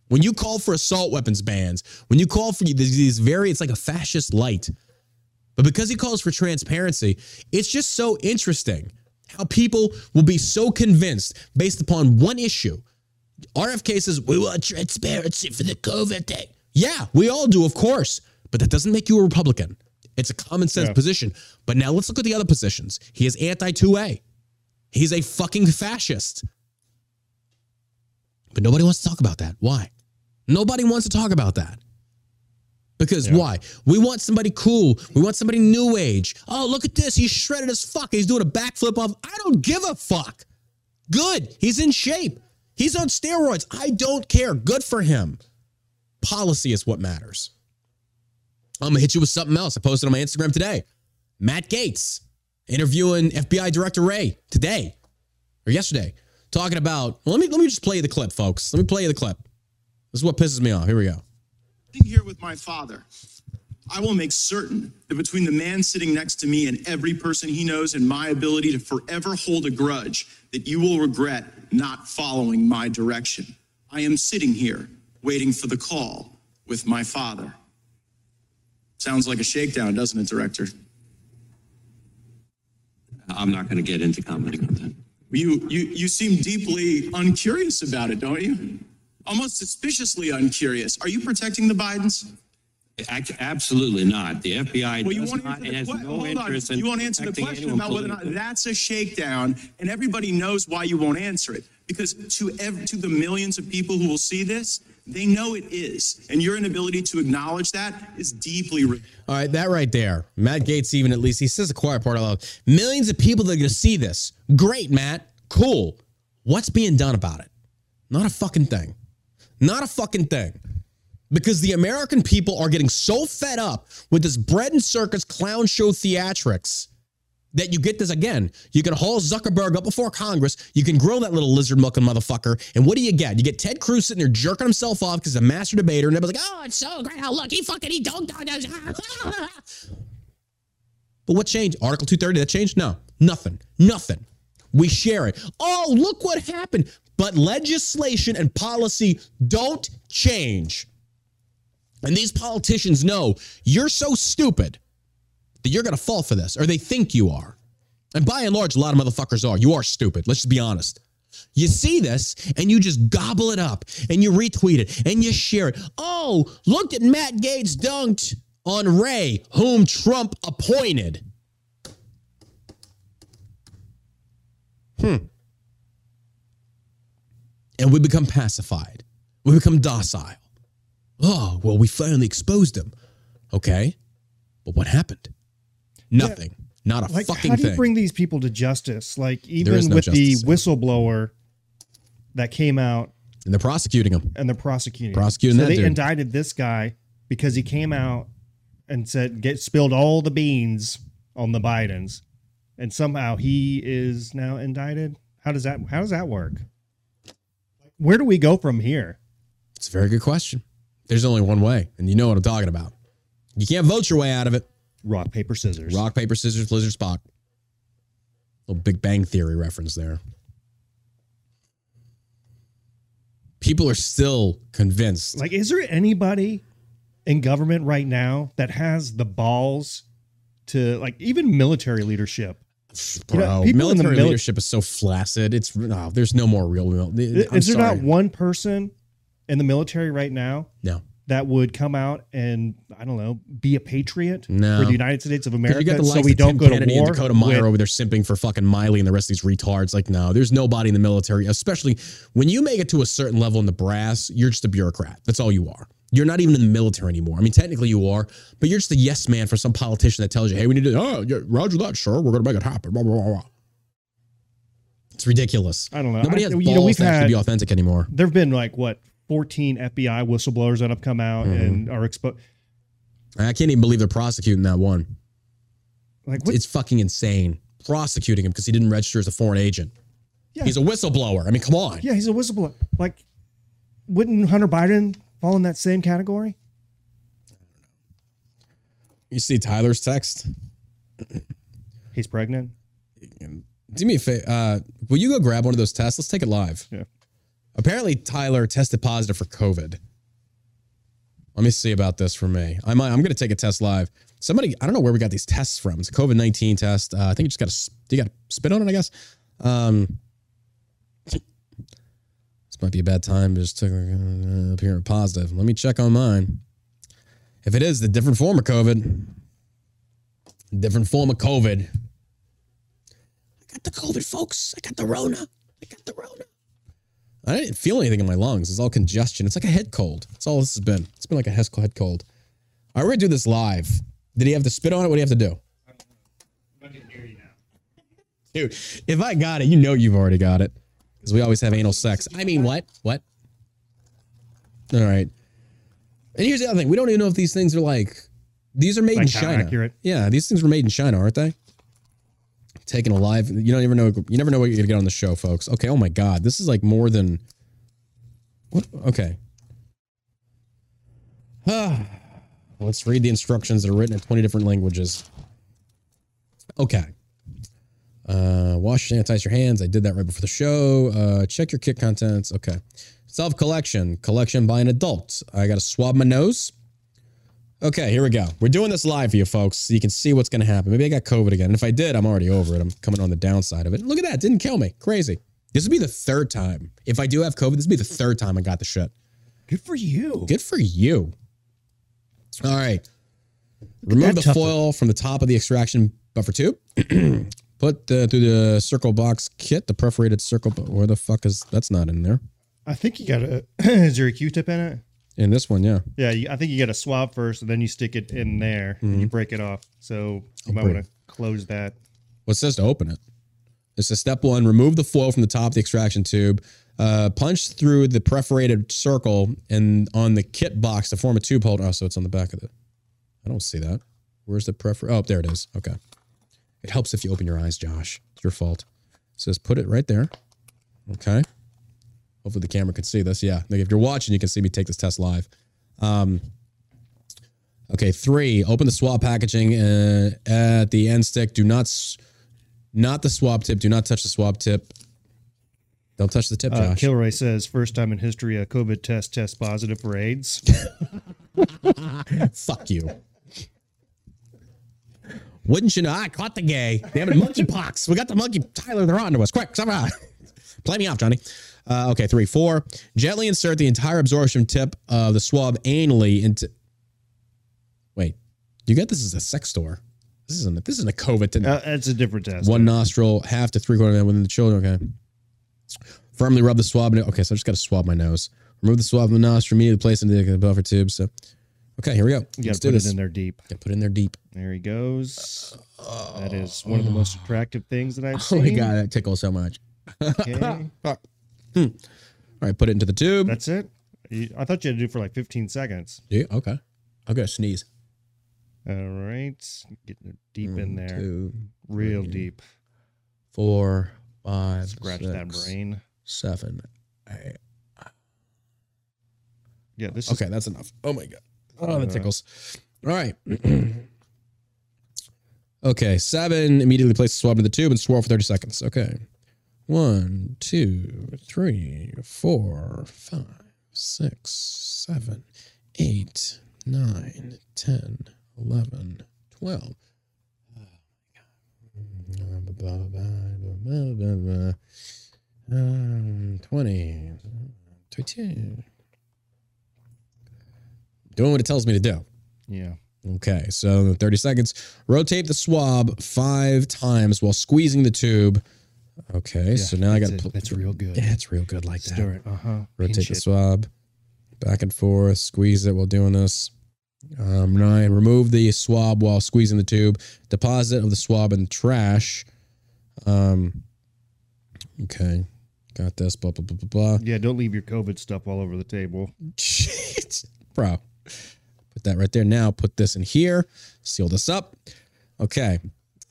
When you call for assault weapons bans, when you call for these these very, it's like a fascist light. But because he calls for transparency, it's just so interesting how people will be so convinced based upon one issue. RFK says, we want transparency for the COVID thing. Yeah, we all do, of course. But that doesn't make you a Republican. It's a common sense Yeah. position. But now let's look at the other positions. He is anti 2A. He's a fucking fascist. But nobody wants to talk about that. Why? Nobody wants to talk about that. Because why? We want somebody cool. We want somebody new age. Oh, look at this. He's shredded as fuck. He's doing a backflip off. I don't give a fuck. Good. He's in shape. He's on steroids. I don't care. Good for him. Policy is what matters. I'm gonna hit you with something else. I posted on my Instagram today. Matt Gaetz interviewing FBI Director Wray today or yesterday, talking about. Well, let me let me just play the clip, folks. Let me play you the clip. This is what pisses me off. Here we go. here with my father, I will make certain that between the man sitting next to me and every person he knows and my ability to forever hold a grudge, that you will regret not following my direction. I am sitting here waiting for the call with my father. Sounds like a shakedown, doesn't it, Director? I'm not going to get into commenting on that. You, you, you seem deeply uncurious about it, don't you? Almost suspiciously uncurious. Are you protecting the Bidens? Absolutely not. The FBI Well, does won't answer and the has que- no interest in You won't answer the question about whether or not that's a shakedown, and everybody knows why you won't answer it. Because to ev- to the millions of people who will see this, they know it is, and your inability to acknowledge that is deeply. Re- All right, that right there. Matt Gaetz, even at least, he says the quiet part out loud. Millions of people that are going to see this. Great, Matt. Cool. What's being done about it? Not a fucking thing. Not a fucking thing. Because the American people are getting so fed up with this bread and circus clown show theatrics that you get this again. You can haul Zuckerberg up before Congress. You can grill that little lizard milking motherfucker. And what do you get? You get Ted Cruz sitting there jerking himself off because he's a master debater. And everybody's like, oh, it's so great. Oh, look, he fucking, he us. But what changed? Article 230, that changed? No, nothing. Nothing. We share it. Oh, look what happened. But legislation and policy don't change. And these politicians know you're so stupid that you're going to fall for this, or they think you are. And by and large, a lot of motherfuckers are. You are stupid. Let's just be honest. You see this and you just gobble it up and you retweet it and you share it. Oh, look at Matt Gaetz dunked on Wray, whom Trump appointed. Hmm. And we become pacified. We become docile. Oh, well, we finally exposed him. Okay. But what happened? Nothing. Not a Like, fucking thing. how do you thing. bring these people to justice? Like, even no with the whistleblower that came out and they're prosecuting him. and they're prosecuting. him. Prosecuting so they dude. indicted this guy because he came out and said get spilled all the beans on the Bidens, and somehow he is now indicted. How does that How does that work? Where do we go from here? It's a very good question. There's only one way, and you know what I'm talking about. You can't vote your way out of it. Rock paper scissors. Rock, paper, scissors, blizzard, Spock. Little Big Bang Theory reference there. People are still convinced. Like, is there anybody in government right now that has the balls to like even military leadership? Bro, you know, people in the military mili- leadership is so flaccid. It's no, there's no more real. real I'm Is there sorry. not one person in the military right now No, that would come out and I don't know, be a patriot No. for the United States of America, you got the so we don't Tim go to Kennedy war. and Dakota Meyer with- over there simping for fucking Milley and the rest of these retards. Like, no, there's nobody in the military, especially when you make it to a certain level in the brass, you're just a bureaucrat. That's all you are. You're not even in the military anymore. I mean, technically you are, but you're just a yes man for some politician that tells you, hey, we need to, oh, yeah, roger that, sure, we're going to make it happen. Blah, blah, blah, blah. It's ridiculous. I don't know. Nobody I- has you balls know, we've to actually be authentic anymore. There have been like what 14 FBI whistleblowers that have come out Mm-hmm. and are exposed. I can't even believe they're prosecuting that one. Like what? It's fucking insane. Prosecuting him because he didn't register as a foreign agent. Yeah. He's a whistleblower. I mean, come on. yeah, he's a whistleblower. Like, wouldn't Hunter Biden fall in that same category? You see Tyler's text? He's pregnant. Do me a favor. Uh, will you go grab one of those tests? Let's take it live. Yeah. Apparently, Tyler tested positive for COVID. Let me see about this for me. I might, I'm going to take a test live. Somebody, I don't know where we got these tests from. It's a COVID 19 test. Uh, I think you just got to, you got to spit on it, I guess. Um, this might be a bad time. Just to uh, appear positive. Let me check on mine. If it is the different form of COVID, different form of COVID, I got the COVID, folks. I got the Rona. I got the Rona. I didn't feel anything in my lungs. It's all congestion. It's like a head cold. That's all this has been. It's been like a head head cold. All right, we're gonna do this live. Did he have to spit on it? What do you have to do? I can hear you now. Dude, if I got it, you know you've already got it. Because we always have anal sex. I mean, what? What? All right. And here's the other thing. We don't even know if these things are like these are made Like in China. accurate? Yeah, these things were made in China, aren't they? Taken alive. You don't even know you never know what you're gonna get on the show, folks. Okay, oh my god. This is like more than what okay. Let's read the instructions that are written in 20 different languages. Okay. Uh, wash and sanitize your hands. I did that right before the show. Uh, check your kit contents. Okay. Self collection. Collection by an adult. I got to swab my nose. Okay, here we go. We're doing this live for you folks so you can see what's going to happen. Maybe I got COVID again. And if I did, I'm already over it. I'm coming on the downside of it. Look at that. Didn't kill me. Crazy. This would be the third time. If I do have COVID, this would be the third time I got the shit. Good for you. Good for you. All right. Remove the foil from the top of the extraction buffer tube. Put the, through the circle box kit, the perforated circle. bu- Where the fuck is that's not in there? I think you got a. is there a Q-tip in it? In this one, yeah. Yeah, you, I think you got to swab first, and then you stick it in there, and you break it off. So you might want to close that. Well, it says to open it. It says step one: remove the foil from the top of the extraction tube. Uh, punch through the perforated circle and on the kit box to form a tube holder. Oh, so it's on the back of it. I don't see that. Where's the prefer? Oh, there it is. Okay. It helps if you open your eyes, Josh. It's your fault. It says put it right there. Okay. Hopefully the camera can see this. Yeah. Like if you're watching, you can see me take this test live. Um, okay. Three. Open the swab packaging uh, at the end stick. Do not, not the swab tip. Do not touch the swab tip. Don't touch the tip, Uh, Kilroy says first time in history a COVID test test positive for AIDS. Fuck you. Wouldn't you know? I caught the gay. Damn it, monkeypox. We got the monkey. Tyler, they're on to us. Quick, somehow. Play me off, Johnny. Uh, okay, three, four. Gently insert the entire absorption tip of the swab anally into. Wait, you got this as a sex store. This isn't. This isn't a COVID. To, Uh, that's a different test. one nostril, half to three quarter within the children. Okay. Firmly rub the swab. in- Okay, so I just got to swab my nose. Remove the swab from the nostril. Immediately place it into the buffer tube. So, okay, here we go. you got to put this. it in there deep. Yeah, put it in there deep. There he goes. That is one of the most attractive things that I've Oh seen. my god, that tickles so much. Okay. All right, put it into the tube. That's it. I thought you had to do it for like 15 seconds. Yeah, okay. I'm gonna sneeze. All right, getting it deep in there, Two, real three, deep. four, five, Scratch that brain. seven, eight. Yeah, this is Okay, that's enough. Oh my god. Oh, that Uh, tickles. All right. okay, seven. Immediately place the swab in the tube and swirl for 30 seconds. Okay. One, two, three, four, five, six, seven, eight, nine, ten, eleven, twelve. Um, 20, 22. Doing what it tells me to do. yeah. Okay, so 30 seconds. Rotate the swab five times while squeezing the tube. Okay, so now I got it. That's real good. Yeah, it's real good like that. Stir it. Uh huh. Rotate the swab back and forth. Squeeze it while doing this. Um, nine. Remove the swab while squeezing the tube. Deposit of the swab in the trash. Um. Okay, got this. Blah blah blah blah blah. Yeah, don't leave your COVID stuff all over the table. Shit, bro. Put that right there. Now put this in here. Seal this up. Okay.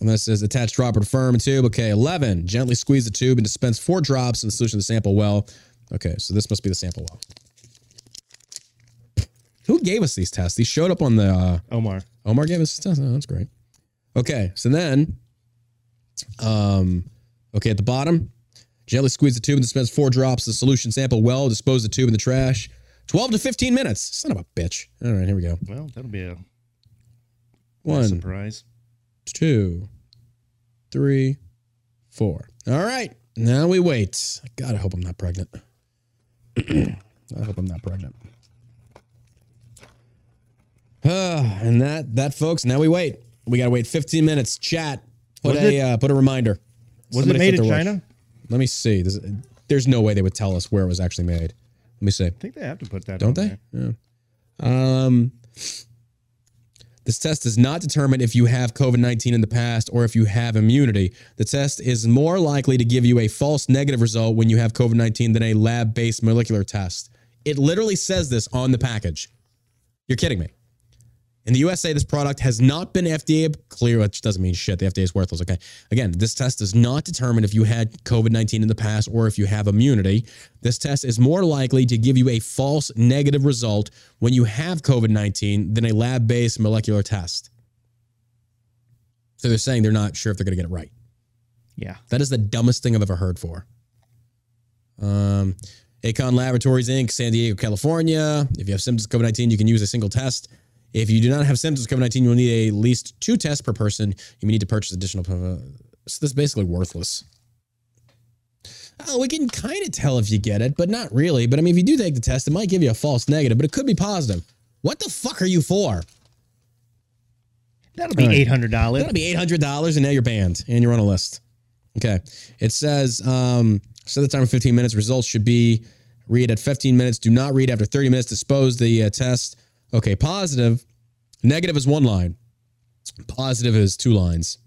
And this is attached dropper to firm tube. Okay. 11. Gently squeeze the tube and dispense four drops in the solution of the sample well. Okay. So this must be the sample well. Who gave us these tests? These showed up on the. Uh, Omar. Omar gave us this test. Oh, that's great. Okay. So then, um, okay, at the bottom, gently squeeze the tube and dispense four drops of the solution sample well. Dispose the tube in the trash. 12 to 15 minutes. Son of a bitch. All right, here we go. Well, that'll be a nice One, surprise. Two, three, four. All right. Now we wait. God, I hope I'm not pregnant. I hope I'm not pregnant. Ah, and that, that, folks. Now we wait. We gotta wait 15 minutes. Chat. Put Was a it- uh, put a reminder. Was Somebody it made in. China? Let me see. It, there's no way they would tell us where it was actually made. Let me see. I think they have to put that. Don't on they? there. Yeah. Um, this test does not determine if you have COVID 19 in the past or if you have immunity. The test is more likely to give you a false negative result when you have COVID 19 than a lab based molecular test. It literally says this on the package. You're kidding me. In the USA, this product has not been FDA clear, which doesn't mean shit. The FDA is worthless. Okay. Again, this test does not determine if you had COVID 19 in the past or if you have immunity. This test is more likely to give you a false negative result when you have COVID 19 than a lab based molecular test. So they're saying they're not sure if they're going to get it right. Yeah. That is the dumbest thing I've ever heard for. Um, Acon Laboratories Inc., San Diego, California. If you have symptoms of COVID 19, you can use a single test. If you do not have symptoms of COVID 19, you will need at least two tests per person. You may need to purchase additional. So this is basically worthless. Oh, we can kind of tell if you get it, but not really. But I mean, if you do take the test, it might give you a false negative, but it could be positive. What the fuck are you for? That'll be eight hundred dollars. That'll be eight hundred dollars, and now you're banned, and you're on a list. Okay. It says um, set the timer 15 minutes. Results should be read at 15 minutes. Do not read after 30 minutes. Dispose the uh, test. Okay. Positive. Negative is one line. Positive is two lines.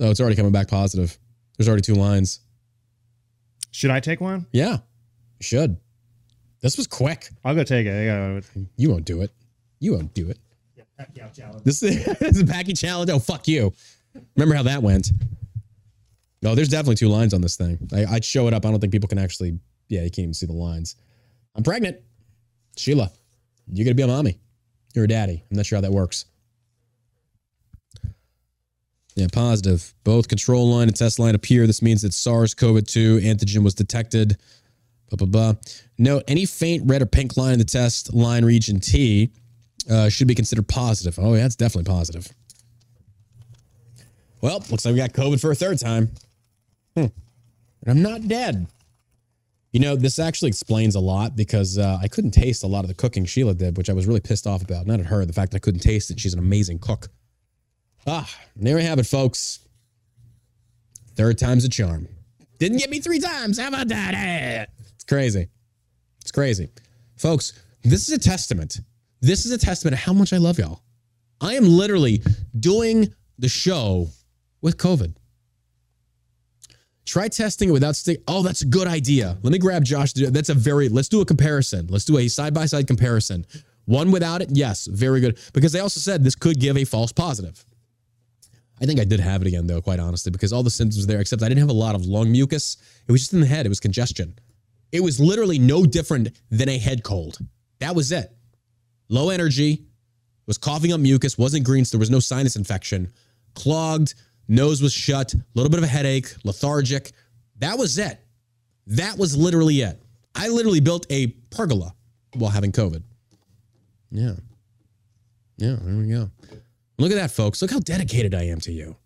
Oh, it's already coming back positive. There's already two lines. Should I take one? Yeah, you should. This was quick. I'll go take it. You won't do it. You won't do it. This is, this is a packy challenge. Oh, fuck you. Remember how that went? No, there's definitely two lines on this thing. I, I'd show it up. I don't think people can actually, yeah, you can't even see the lines. I'm pregnant. Sheila, you're going to be a mommy. You're a daddy. I'm not sure how that works. Yeah, positive. Both control line and test line appear. This means that SARS CoV 2 antigen was detected. Blah, blah, blah. Note any faint red or pink line in the test line region T uh, should be considered positive. Oh, yeah, it's definitely positive. Well, looks like we got COVID for a third time. Hmm. And I'm not dead. You know, this actually explains a lot because uh, I couldn't taste a lot of the cooking Sheila did, which I was really pissed off about. Not at her, the fact that I couldn't taste it. She's an amazing cook. Ah, there we have it, folks. Third time's a charm. Didn't get me three times. How about that? It's crazy. It's crazy. Folks, this is a testament. This is a testament of how much I love y'all. I am literally doing the show with COVID. Try testing it without stick. Oh, that's a good idea. Let me grab Josh. That's a very, let's do a comparison. Let's do a side by side comparison. One without it, yes, very good. Because they also said this could give a false positive. I think I did have it again, though, quite honestly, because all the symptoms were there, except I didn't have a lot of lung mucus. It was just in the head, it was congestion. It was literally no different than a head cold. That was it. Low energy, was coughing up mucus, wasn't green, so there was no sinus infection, clogged, nose was shut, a little bit of a headache, lethargic. That was it. That was literally it. I literally built a pergola while having COVID. Yeah. Yeah, there we go. Look at that, folks. Look how dedicated I am to you.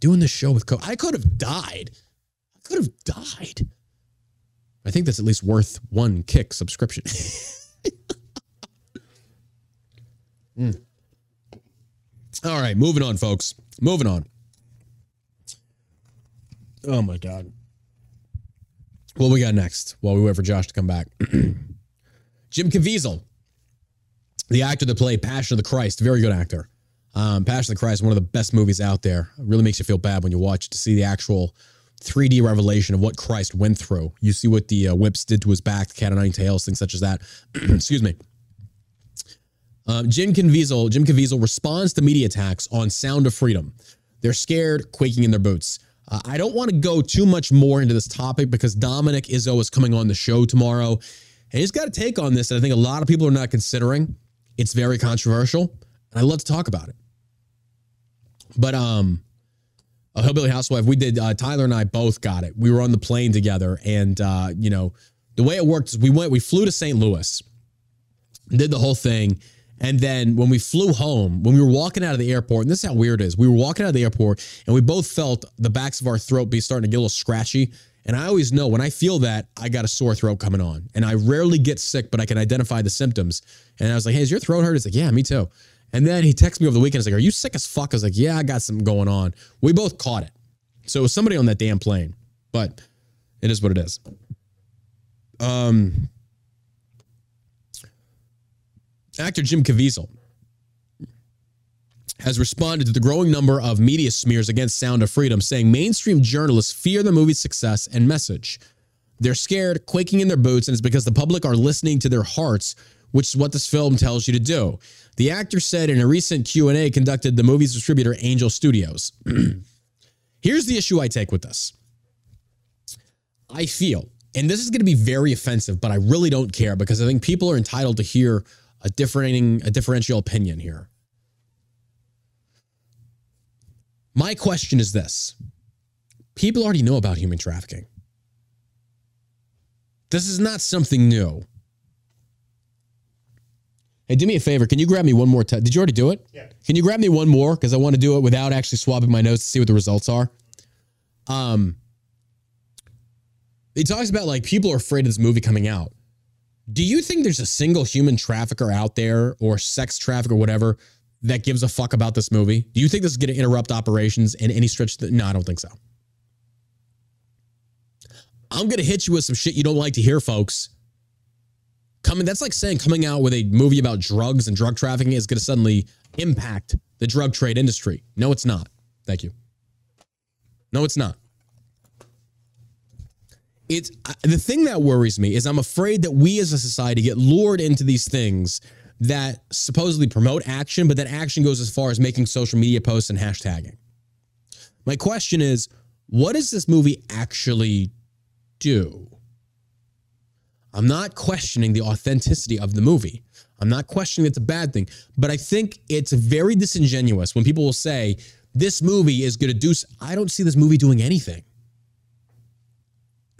Doing this show with COVID. I could have died. I could have died. I think that's at least worth one kick subscription. Mm. All right, moving on, folks. Moving on. Oh my God. What we got next while we wait for Josh to come back? Jim Caviezel, the actor that played Passion of the Christ, very good actor. Um, Passion of the Christ, one of the best movies out there. It really makes you feel bad when you watch it to see the actual 3D revelation of what Christ went through. You see what the uh, whips did to his back, the cat o' nine tails, things such as that. Excuse me. Um, Jim Caviezel, Jim Caviezel responds to media attacks on Sound of Freedom. They're scared, quaking in their boots. Uh, I don't want to go too much more into this topic because Dominic Izzo is coming on the show tomorrow, and he's got a take on this that I think a lot of people are not considering. It's very controversial, and I'd love to talk about it. But um, a hillbilly housewife, we did. Uh, Tyler and I both got it. We were on the plane together, and uh, you know, the way it worked is we went, we flew to St. Louis, did the whole thing. And then when we flew home, when we were walking out of the airport, and this is how weird it is, we were walking out of the airport and we both felt the backs of our throat be starting to get a little scratchy. And I always know when I feel that, I got a sore throat coming on. And I rarely get sick, but I can identify the symptoms. And I was like, hey, is your throat hurt? He's like, yeah, me too. And then he texted me over the weekend. He's like, are you sick as fuck? I was like, yeah, I got something going on. We both caught it. So it was somebody on that damn plane. but it is what it is. Um, actor Jim Caviezel has responded to the growing number of media smears against Sound of Freedom, saying mainstream journalists fear the movie's success and message. They're scared, quaking in their boots, and it's because the public are listening to their hearts, which is what this film tells you to do. The actor said in a recent Q&A conducted the movie's distributor Angel Studios. Here's the issue I take with this. I feel, and this is going to be very offensive, but I really don't care because I think people are entitled to hear a differing, a differential opinion here. My question is this people already know about human trafficking. This is not something new. Hey, do me a favor. Can you grab me one more time? Did you already do it? Yeah. Can you grab me one more? Because I want to do it without actually swabbing my nose to see what the results are. Um, he talks about like people are afraid of this movie coming out. Do you think there's a single human trafficker out there or sex trafficker, whatever, that gives a fuck about this movie? Do you think this is going to interrupt operations in any stretch? That, no, I don't think so. I'm going to hit you with some shit you don't like to hear, folks. Coming, that's like saying coming out with a movie about drugs and drug trafficking is going to suddenly impact the drug trade industry. No, it's not. Thank you. No, it's not. It's the thing that worries me is I'm afraid that we as a society get lured into these things that supposedly promote action, but that action goes as far as making social media posts and hashtagging. My question is, what does this movie actually do? I'm not questioning the authenticity of the movie. I'm not questioning it's a bad thing, but I think it's very disingenuous when people will say this movie is going to do. I don't see this movie doing anything.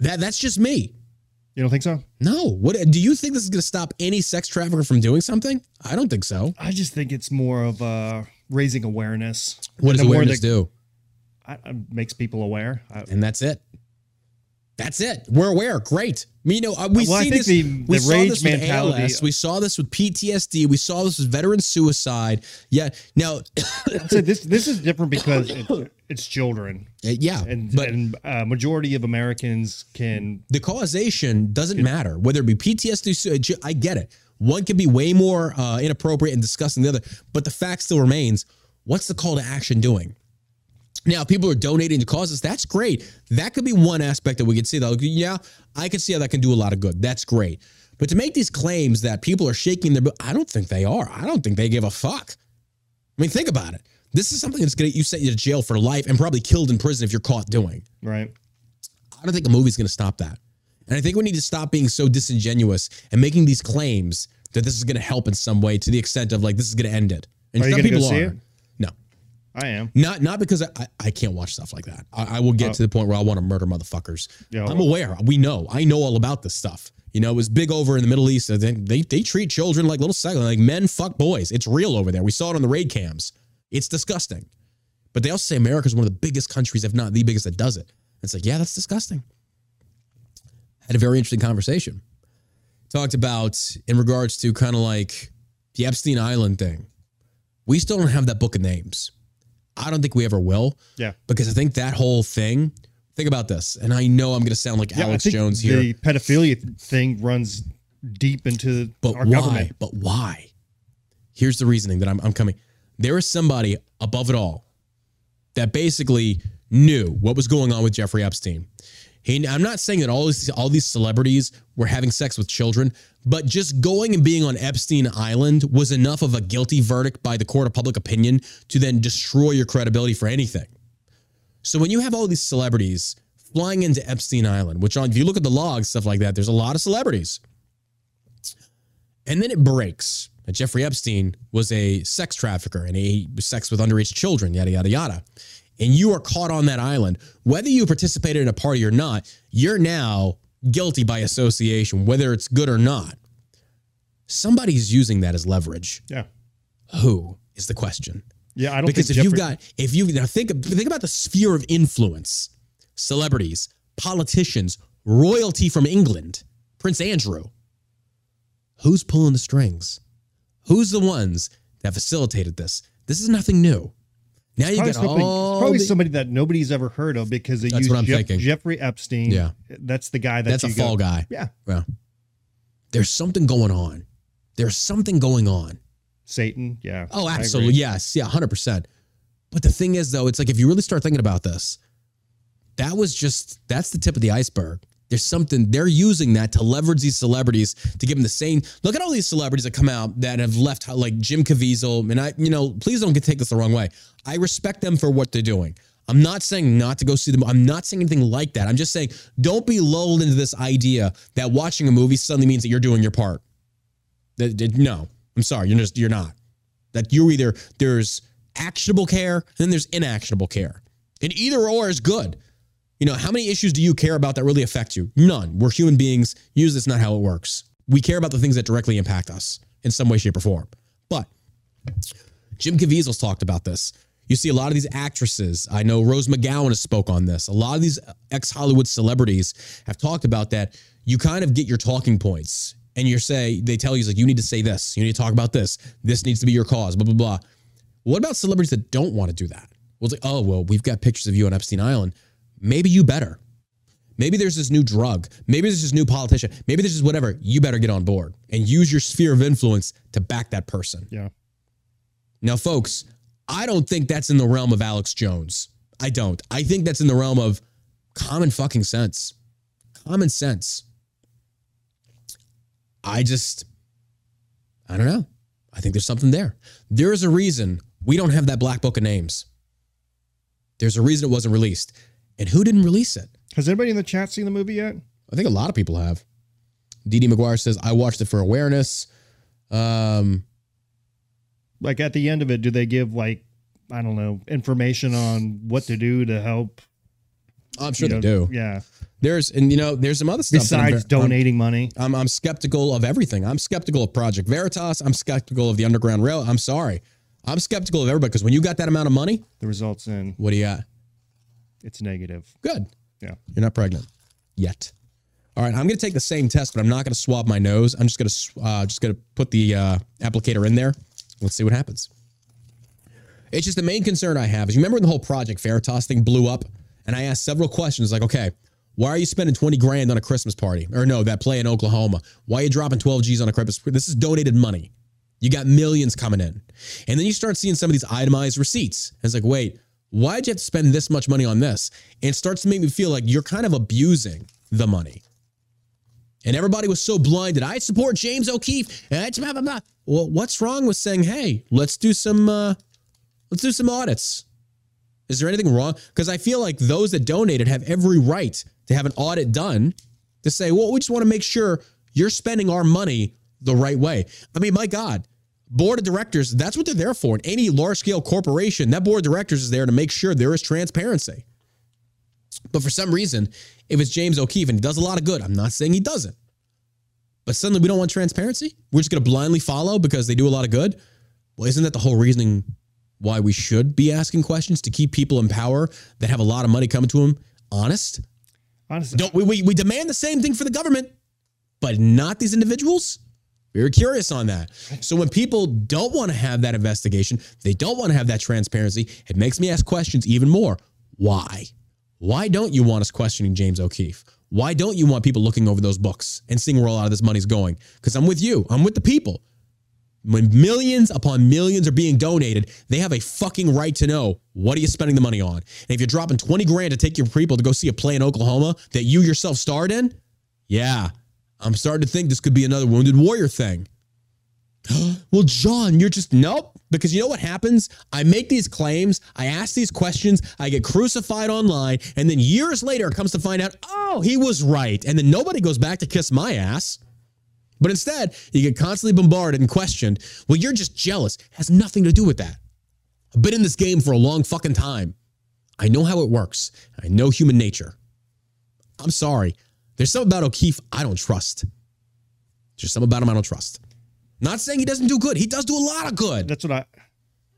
That that's just me. You don't think so? No. What do you think this is going to stop any sex trafficker from doing something? I don't think so. I just think it's more of uh, raising awareness. What does awareness that- do? I, makes people aware. I, And that's it. That's it. We're aware. Great. You know, uh, we Well, see this. the- we the saw rage this with mentality- ALS. We saw this with PTSD. We saw this with veteran suicide. Yeah. Now, I'd this this is different because it's, it's children, yeah. and but and uh, majority of Americans can. the causation doesn't matter whether it be PTSD. I get it. One can be way more uh, inappropriate and disgusting than the other, but the fact still remains: what's the call to action doing? Now, people are donating to causes. That's great. That could be one aspect that we could see. Though, yeah, I can see how that can do a lot of good. That's great. But to make these claims that people are shaking their, I don't think they are. I don't think they give a fuck. I mean, think about it. This is something that's going to you sent you to jail for life and probably killed in prison if you're caught doing. Right. I don't think a movie's going to stop that. And I think we need to stop being so disingenuous and making these claims that this is going to help in some way to the extent of like this is going to end it. And Are you some gonna people see are. I am. not not because I, I, can't watch stuff like that. I, I will get uh, to the point where I want to murder motherfuckers. Yeah. I'm aware. We know. I know all about this stuff. You know, it was big over in the Middle East. They they, they treat children like little seconds, like men fuck boys. It's real over there. We saw it on the raid cams. It's disgusting. But they also say America's one of the biggest countries, if not the biggest, that does it. It's like, yeah, that's disgusting. Had a very interesting conversation. Talked about in regards to kind of like the Epstein Island thing. We still don't have that book of names. I don't think we ever will. Yeah. Because I think that whole thing, think about this. And I know I'm going to sound like Yeah, Alex I think Jones here. The pedophilia thing runs deep into But our why? government. But why? Here's the reasoning that I'm, I'm coming. There is somebody above it all that basically knew what was going on with Jeffrey Epstein. He, I'm not saying that all these all these celebrities were having sex with children, but just going and being on Epstein Island was enough of a guilty verdict by the court of public opinion to then destroy your credibility for anything. So when you have all these celebrities flying into Epstein Island, which if you look at the logs stuff like that, there's a lot of celebrities. And then it breaks that Jeffrey Epstein was a sex trafficker and he sex with underage children, yada, yada, yada. And you are caught on that island. Whether you participated in a party or not, you're now guilty by association, whether it's good or not. Somebody's using that as leverage. Yeah. Who is the question? Yeah. I don't think. Because if think you've got, if you now think, think about the sphere of influence celebrities, politicians, royalty from England, Prince Andrew. Who's pulling the strings? Who's the ones that facilitated this? This is nothing new. Now you get somebody, all probably the- somebody that nobody's ever heard of because they That's use what I'm Jeff- thinking. Jeffrey Epstein. Yeah. that's the guy that that's a go- fall guy. Yeah, Yeah. There's something going on. There's something going on. Satan. Yeah. Oh, absolutely. Yes. Yeah, 100%. But the thing is, though, it's like if you really start thinking about this, that was just, that's the tip of the iceberg. There's something, they're using that to leverage these celebrities to give them the same. Look at all these celebrities that come out that have left, like Jim Caviezel. And I, you know, please don't get take this the wrong way. I respect them for what they're doing. I'm not saying not to go see them. I'm not saying anything like that. I'm just saying don't be lulled into this idea that watching a movie suddenly means that you're doing your part. No, I'm sorry. You're just, you're not that you're either there's actionable care and then there's inactionable care and either or is good you know how many issues do you care about that really affect you? None. We're human beings. Usually that's not how it works. We care about the things that directly impact us in some way shape or form. But jim caviezel's talked about this. You see a lot of these actresses i know rose mcgowan has spoke on this. A lot of these ex-hollywood celebrities have talked about that. You kind of get your talking points and you say they tell you like you need to say this. You need to talk about this. This needs to be your cause blah blah blah. What about celebrities that don't want to do that? Well it's like oh well we've got pictures of you on epstein island maybe you better maybe there's this new drug maybe there's this new politician maybe there's just whatever you better get on board and use your sphere of influence to back that person Yeah. now, folks, I don't think that's in the realm of Alex Jones. I don't. I think that's in the realm of common fucking sense. Common sense. I just, I don't know. I think there's something there. There is a reason we don't have that black book of names. There's a reason it wasn't released. And who didn't release it? Has anybody in the chat seen the movie yet? I think a lot of people have. Dee McGuire says, I watched it for awareness. Um, Like at the end of it, do they give like I don't know information on what to do to help? I'm sure you they know, do. Yeah. There's, and you know, there's some other stuff. Besides ver- I'm- donating money, I'm, I'm skeptical of everything. I'm skeptical of Project Veritas. I'm skeptical of the Underground Rail. I'm sorry. I'm skeptical of everybody because when you got that amount of money, the results in what do you got? It's negative. Good. Yeah. You're not pregnant yet. All right. I'm going to take the same test, but I'm not going to swab my nose. I'm just going to uh, just going to put the uh, applicator in there. Let's see what happens. It's just the main concern I have is you remember when the whole Project Veritas thing blew up, and I asked several questions like, okay, why are you spending 20 grand on a Christmas party? Or no, that play in Oklahoma. Why are you dropping 12 G's on a Christmas? This is donated money. You got millions coming in. And then you start seeing some of these itemized receipts. And it's like, wait, why'd you have to spend this much money on this? And it starts to make me feel like you're kind of abusing the money. And everybody was so blinded. I support James O'Keefe. Blah, blah, blah. Well, what's wrong with saying, hey, let's do some uh, let's do some audits? Is there anything wrong? Because I feel like those that donated have every right to have an audit done to say, well, we just want to make sure you're spending our money the right way. I mean, my God, board of directors, that's what they're there for. In any large scale corporation, that board of directors is there to make sure there is transparency. But for some reason, if it's James O'Keefe and he does a lot of good, I'm not saying he doesn't. But suddenly we don't want transparency. We're just going to blindly follow because they do a lot of good. Well, isn't that the whole reasoning why we should be asking questions to keep people in power that have a lot of money coming to them honest? Honestly, Don't we, we, we demand the same thing for the government, but not these individuals? We were curious on that. So when people don't want to have that investigation, they don't want to have that transparency, it makes me ask questions even more. Why? Why don't you want us questioning James O'Keefe? Why don't you want people looking over those books and seeing where a lot of this money's going? Because I'm with you. I'm with the people. When millions upon millions are being donated, they have a fucking right to know what are you spending the money on. And if you're dropping 20 grand to take your people to go see a play in Oklahoma that you yourself starred in, yeah, I'm starting to think this could be another wounded warrior thing. well, John, you're just nope. Because you know what happens? I make these claims, I ask these questions, I get crucified online, and then years later it comes to find out, oh, he was right. And then nobody goes back to kiss my ass. But instead, you get constantly bombarded and questioned. Well, you're just jealous. has nothing to do with that. I've been in this game for a long fucking time. I know how it works. I know human nature. I'm sorry. There's something about O'Keefe I don't trust. There's something about him I don't trust. Not saying he doesn't do good. He does do a lot of good. that's what I.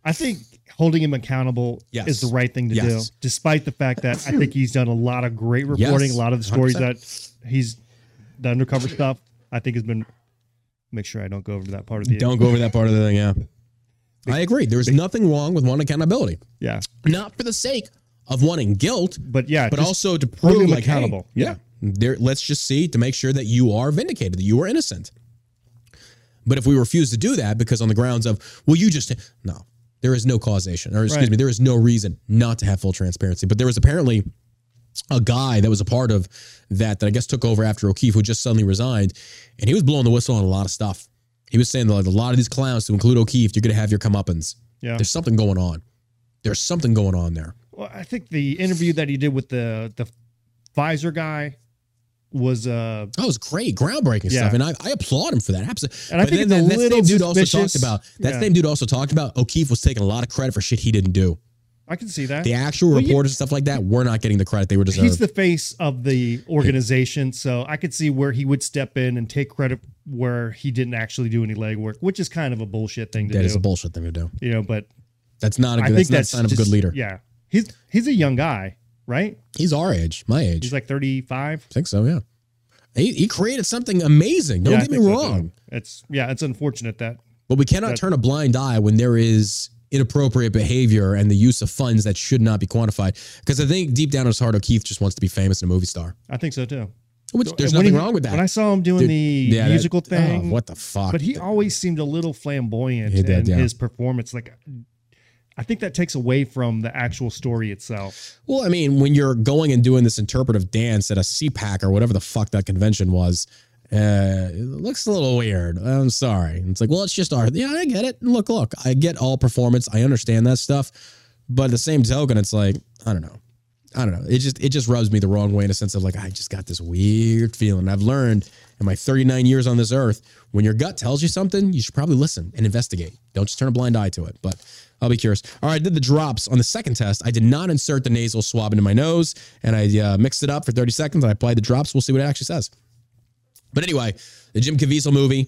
I think holding him accountable Yes. is the right thing to Yes. do, despite the fact that I think he's done a lot of great reporting. Yes, A lot of the stories 100%. that he's the undercover stuff, I think has been. Make sure I don't go over that part of the. Don't go over that part of the thing, yeah. I agree. There's nothing wrong with wanting accountability, Yeah, not for the sake of wanting guilt, but yeah, but also to prove him like, hey, accountable. yeah, there. Let's just see to make sure that you are vindicated, that you are innocent. But if we refuse to do that because on the grounds of, well, you just no, there is no causation, or excuse Right. me, there is no reason not to have full transparency. But there was apparently a guy that was a part of that that I guess took over after O'Keefe, who just suddenly resigned, and he was blowing the whistle on a lot of stuff. He was saying that like, a lot of these clowns, to include O'Keefe, you're going to have your comeuppance. Yeah. There's something going on. There's something going on there. Well, I think the interview that he did with the the Pfizer guy was uh That was great, groundbreaking Yeah. stuff, and I, I applaud him for that. Absolutely. And I think it's a that same dude also talked about that Yeah. same dude also talked about O'Keefe was taking a lot of credit for shit he didn't do. I can see that. The actual Well, yeah. reporters and stuff like that were not getting the credit they were deserved. He's the face of the organization, so I could see where he would step in and take credit where he didn't actually do any legwork, which is kind of a bullshit thing to that do. That is a bullshit thing to do. you know, but That's not a I good. think That's, that's sign of a good leader. Yeah, he's he's a young guy, right? He's our age, my age. He's like thirty five. I think so. Yeah. He, he created something amazing. Don't get me wrong. It's yeah, it's unfortunate that But we cannot That- turn a blind eye when there is inappropriate behavior and the use of funds that should not be quantified. Because I think deep down in his heart, O'Keefe just wants to be famous and a movie star. I think so too. Which there's When nothing he- wrong with that. When I saw him doing Dude, the yeah, that- musical oh, thing, what the fuck? but he always seemed a little flamboyant He did, in yeah. his performance. Like, I think that takes away from the actual story itself. Well, I mean, when you're going and doing this interpretive dance at a CPAC or whatever the fuck that convention was, uh, it looks a little weird. I'm sorry. It's like, well, it's just art. Yeah, I get it. Look, look, I get all performance. I understand that stuff. But the same token, it's like, I don't know. I don't know. It just it just rubs me the wrong way in a sense of like I just got this weird feeling. I've learned in my 39 years on this earth, when your gut tells you something, you should probably listen and investigate. Don't just turn a blind eye to it. But I'll be curious. All right, I did the drops on the second test. I did not insert the nasal swab into my nose, and I uh, mixed it up for 30 seconds. And I applied the drops. We'll see what it actually says. But anyway, the Jim Caviezel movie,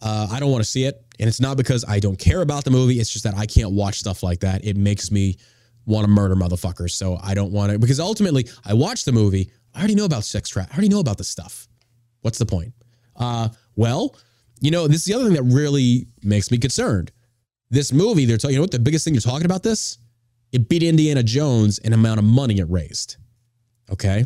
uh, I don't want to see it. And it's not because I don't care about the movie. It's just that I can't watch stuff like that. It makes me want to murder motherfuckers. So I don't want to, because ultimately, I watched the movie. I already know about sex trap. I already know about this stuff. What's the point? Uh, well, you know, this is the other thing that really makes me concerned. This movie, they're talking, you know what the biggest thing you're talking about this? It beat Indiana Jones in amount of money it raised. Okay.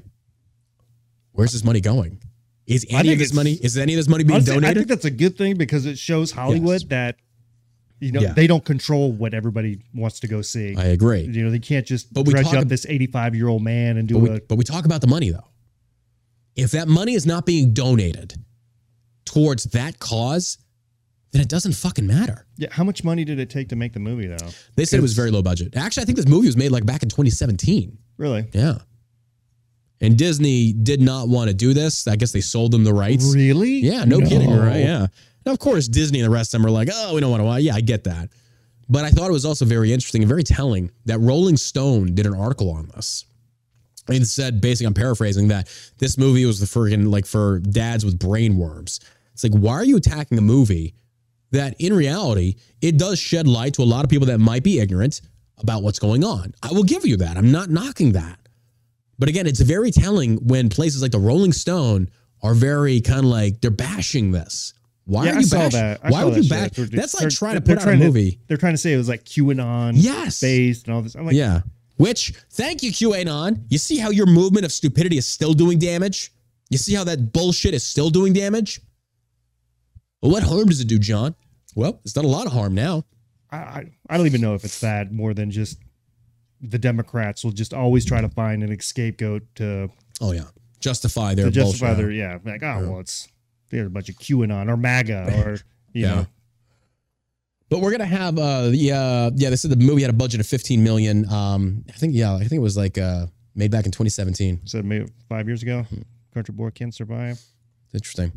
Where's this money going? Is any of this money, is any of this money being Honestly, I think that's a good thing because it shows Hollywood Yes. that you know Yeah. they don't control what everybody wants to go see. I agree. you know, they can't just But we dredge talk up ab- this 85 year old man and do But we, a. but we talk about the money though. If that money is not being donated towards that cause, then it doesn't fucking matter. Yeah, how much money did it take to make the movie though? They said it was very low budget. Actually, I think this movie was made like back in 2017. Really? Yeah. And Disney did not want to do this. I guess they sold them the rights. Really? Yeah, no, kidding, right? Yeah. Now, of course, Disney and the rest of them are like, oh, we don't want to watch. Yeah, I get that. But I thought it was also very interesting and very telling that Rolling Stone did an article on this. And said, basically, I'm paraphrasing that this movie was the freaking like for dads with brain worms. It's like, why are you attacking a movie that in reality, it does shed light to a lot of people that might be ignorant about what's going on? I will give you that. I'm not knocking that. But again, it's very telling when places like the Rolling Stone are very kind of like they're bashing this. Why Yeah, are you bashing? Why saw would that you bash? That's like trying to put out a trying to- movie. They're trying to say it was like QAnon Yes. based and all this. I'm like, yeah. Which, thank you, QAnon. You see how your movement of stupidity is still doing damage? You see how that bullshit is still doing damage? Well, what harm does it do, John? Well, it's done a lot of harm now. I, I, don't even know if it's that more than just the Democrats will just always try to find an scapegoat to, Oh yeah, justify their to justify bullshit. their yeah like oh well it's they're a bunch of QAnon or MAGA or you Yeah. know But we're gonna have uh the uh yeah they said the movie had a budget of 15 million. Um I think yeah I think it was like uh made back in 2017. so maybe five years ago Hmm. Country Boy Can't Survive. Interesting.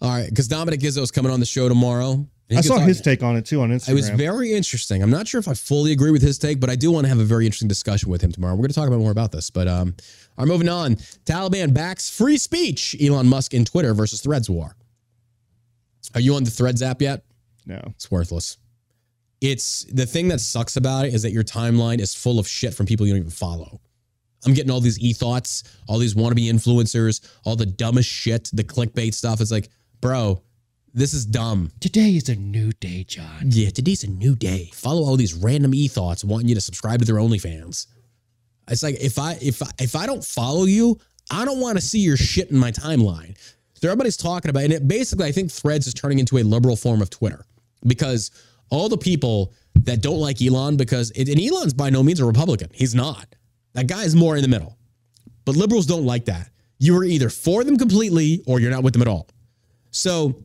All right, because Dominic Gizzo is coming on the show tomorrow. I saw his take on it too on Instagram. It was very interesting. I'm not sure if I fully agree with his take, but I do want to have a very interesting discussion with him tomorrow. We're going to talk about more about this. But um, right, moving on. Taliban backs free speech. Elon Musk in Twitter versus Threads war. Are you on the Threads app yet? no. It's worthless. It's the thing that sucks about it is that your timeline is full of shit from people you don't even follow. I'm getting all these e thoughts, all these wannabe influencers, all the dumbest shit, the clickbait stuff. It's like, bro, This is dumb. Today is a new day, John. Yeah, today's a new day. Follow all these random e thoughts wanting you to subscribe to their OnlyFans. It's like if I if I, if I don't follow you, I don't want to see your shit in my timeline. So everybody's talking about, and it basically I think Threads is turning into a liberal form of Twitter because all the people that don't like Elon because and Elon's by no means a Republican. He's not. That guy is more in the middle. But liberals don't like that. You are either for them completely or you're not with them at all. So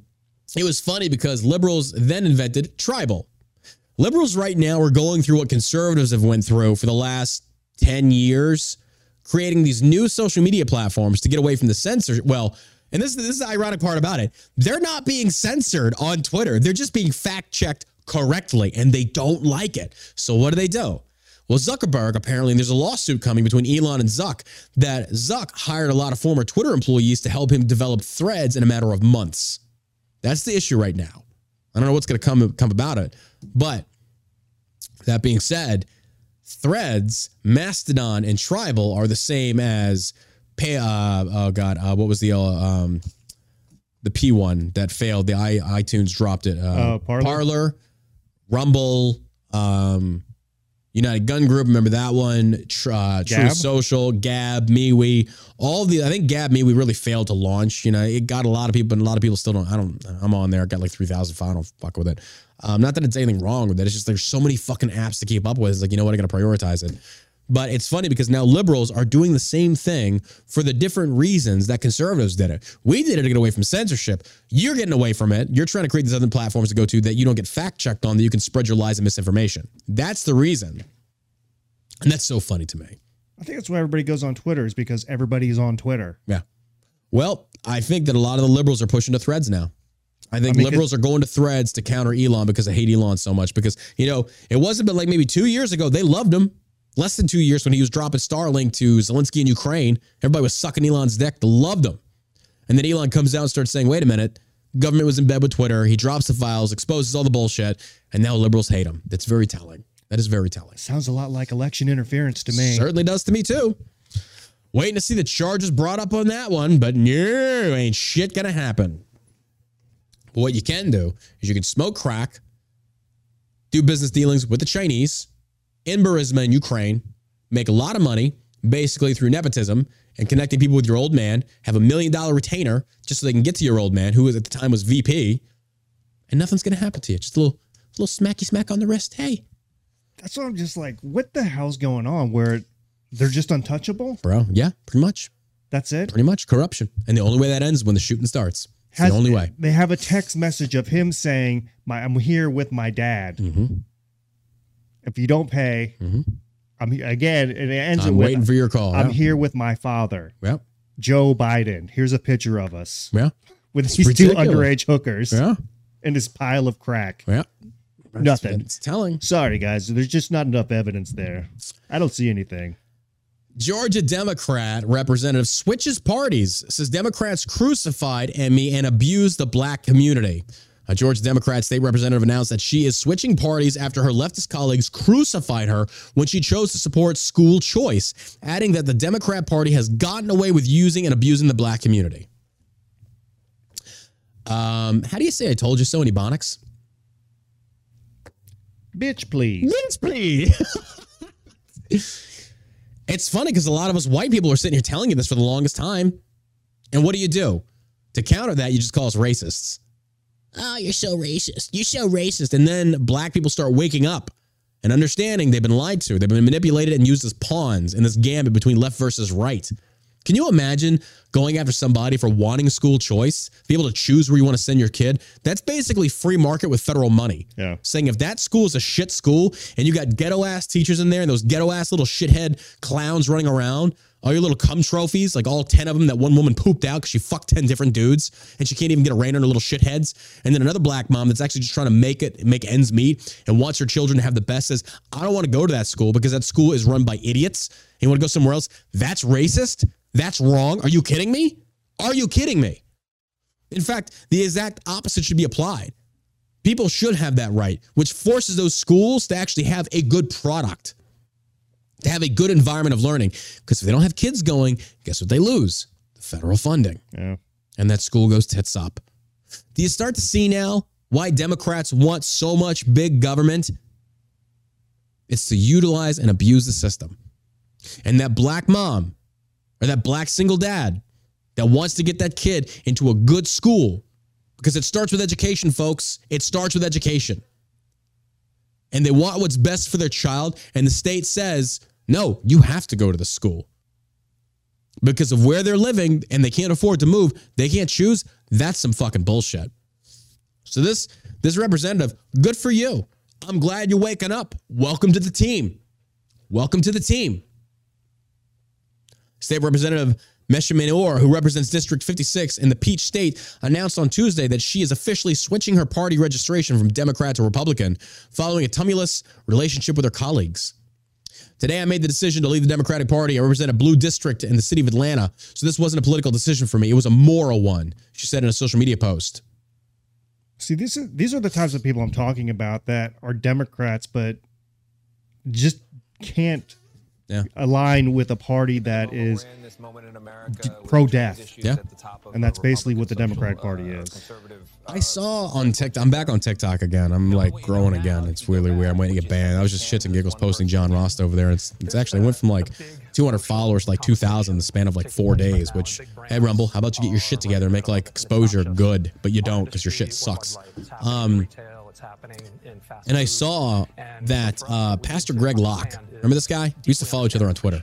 it was funny because liberals then invented Tribel. Liberals right now are going through what conservatives have went through for the last 10 years, creating these new social media platforms to get away from the censor. Well, and this, this is the ironic part about it. They're not being censored on Twitter. They're just being fact checked correctly and they don't like it. So what do they do? Well, Zuckerberg apparently, and there's a lawsuit coming between Elon and Zuck that Zuck hired a lot of former Twitter employees to help him develop threads in a matter of months. That's the issue right now. I don't know what's going to come come about it, but that being said, Threads, Mastodon, and Tribel are the same as pay. Uh, oh God, uh, what was the uh, um, the P one that failed? The i iTunes dropped it. Uh, Uh, Parler? Rumble, um, United Gun Group. Remember that one? Uh, Truth Social, Gab, MeWe. All the I think Gab, MeWe really failed to launch. You know, it got a lot of people, but a lot of people still don't. I don't. I'm on there. I got like three thousand. I don't fuck with it. Um, not that it's anything wrong with it. It's just there's so many fucking apps to keep up with. It's like you know what? I'm gonna prioritize it. But it's funny because now liberals are doing the same thing for the different reasons that conservatives did it. We did it to get away from censorship. You're getting away from it. You're trying to create these other platforms to go to that you don't get fact checked on, that you can spread your lies and misinformation. That's the reason. And that's so funny to me. I think that's why everybody goes on Twitter is because everybody's on Twitter. Yeah. Well, I think that a lot of the liberals are pushing to threads now. I think I mean, liberals are going to threads to counter Elon because they hate Elon so much. Because, you know, it wasn't but like maybe two years ago, they loved him. Less than two years when he was dropping Starlink to Zelensky in Ukraine, everybody was sucking Elon's dick. Loved him. And then Elon comes out and starts saying, wait a minute, government was in bed with Twitter. He drops the files, exposes all the bullshit, and now liberals hate him. That's very telling. That is very telling. Sounds a lot like election interference to me. Certainly does to me too. Waiting to see the charges brought up on that one, but no, ain't shit gonna happen. But what you can do is you can smoke crack, do business dealings with the Chinese in Burisma in Ukraine, make a lot of money basically through nepotism and connecting people with your old man, have a million dollar retainer just so they can get to your old man, who at the time was VP, and nothing's gonna happen to you. Just a little, little smacky smack on the wrist. Hey, That's what I'm just like, what the hell's going on? Where they're just untouchable? bro. Yeah, pretty much. That's it? Pretty much corruption. And the only way that ends is when the shooting starts. Has- the only way. They have a text message of him saying, "My, I'm here with my dad. Mm-hmm. If you don't pay, mm-hmm. I'm again." And it ends I'm with, waiting for your call. "I'm yeah. here with my father, Yeah. Joe Biden. Here's a picture of us Yeah. with It's these two underage hookers Yeah. and this pile of crack." Yeah. Nothing. It's telling. Sorry, guys. There's just not enough evidence there. I don't see anything. Georgia Democrat representative switches parties, says Democrats crucified me and abused the black community. A Georgia Democrat state representative announced that she is switching parties after her leftist colleagues crucified her when she chose to support school choice, adding that the Democrat Party has gotten away with using and abusing the black community. Um, how do you say I told you so in Ebonics? Bitch, please. Yes, please. it's funny because a lot of us white people are sitting here telling you this for the longest time. And what do you do? To counter that, you just call us racists. Oh, you're so racist. You're so racist. And then black people start waking up and understanding they've been lied to. They've been manipulated and used as pawns in this gambit between left versus right. Can you imagine going after somebody for wanting school choice, be able to choose where you want to send your kid? That's basically free market with federal money. Yeah. Saying if that school is a shit school and you got ghetto ass teachers in there and those ghetto ass little shithead clowns running around, all your little cum trophies, like all 10 of them that one woman pooped out because she fucked 10 different dudes and she can't even get a rein on her little shitheads. And then another black mom that's actually just trying to make it, make ends meet and wants her children to have the best says, I don't want to go to that school because that school is run by idiots. And you want to go somewhere else? That's racist? That's wrong? Are you kidding me? Are you kidding me? In fact, the exact opposite should be applied. People should have that right, which forces those schools to actually have a good product, to have a good environment of learning. Because if they don't have kids going, guess what they lose? The federal funding. Yeah. And that school goes tits up. Do you start to see now why Democrats want so much big government? It's to utilize and abuse the system. And that black mom or that black single dad that wants to get that kid into a good school because it starts with education, folks. It starts with education. And they want what's best for their child. And the state says, no, you have to go to the school because of where they're living and they can't afford to move. They can't choose. That's some fucking bullshit. So this this representative, good for you. I'm glad you're waking up. Welcome to the team. Welcome to the team. State Representative Mesha Mainor, who represents District 56 in the Peach State, announced on Tuesday that she is officially switching her party registration from Democrat to Republican following a tumultuous relationship with her colleagues. Today, I made the decision to leave the Democratic Party. I represent a blue district in the city of Atlanta, so this wasn't a political decision for me. It was a moral one, she said in a social media post. See, these are these are the types of people I'm talking about that are Democrats, but just can't Yeah. align with a party that is pro-death. Yeah. And that's basically what the Democratic Party is. I saw on TikTok. I'm back on TikTok again. I'm like growing again. It's really weird. I'm waiting to get banned. I was just shits and giggles posting John Rost over there. It's it's actually it went from like 200 followers to like 2,000 in the span of like four days. Which hey Rumble, how about you get your shit together and make like exposure good, but you don't because your shit sucks. Um, and I saw that uh, Pastor Greg Locke. Remember this guy? We used to follow each other on Twitter.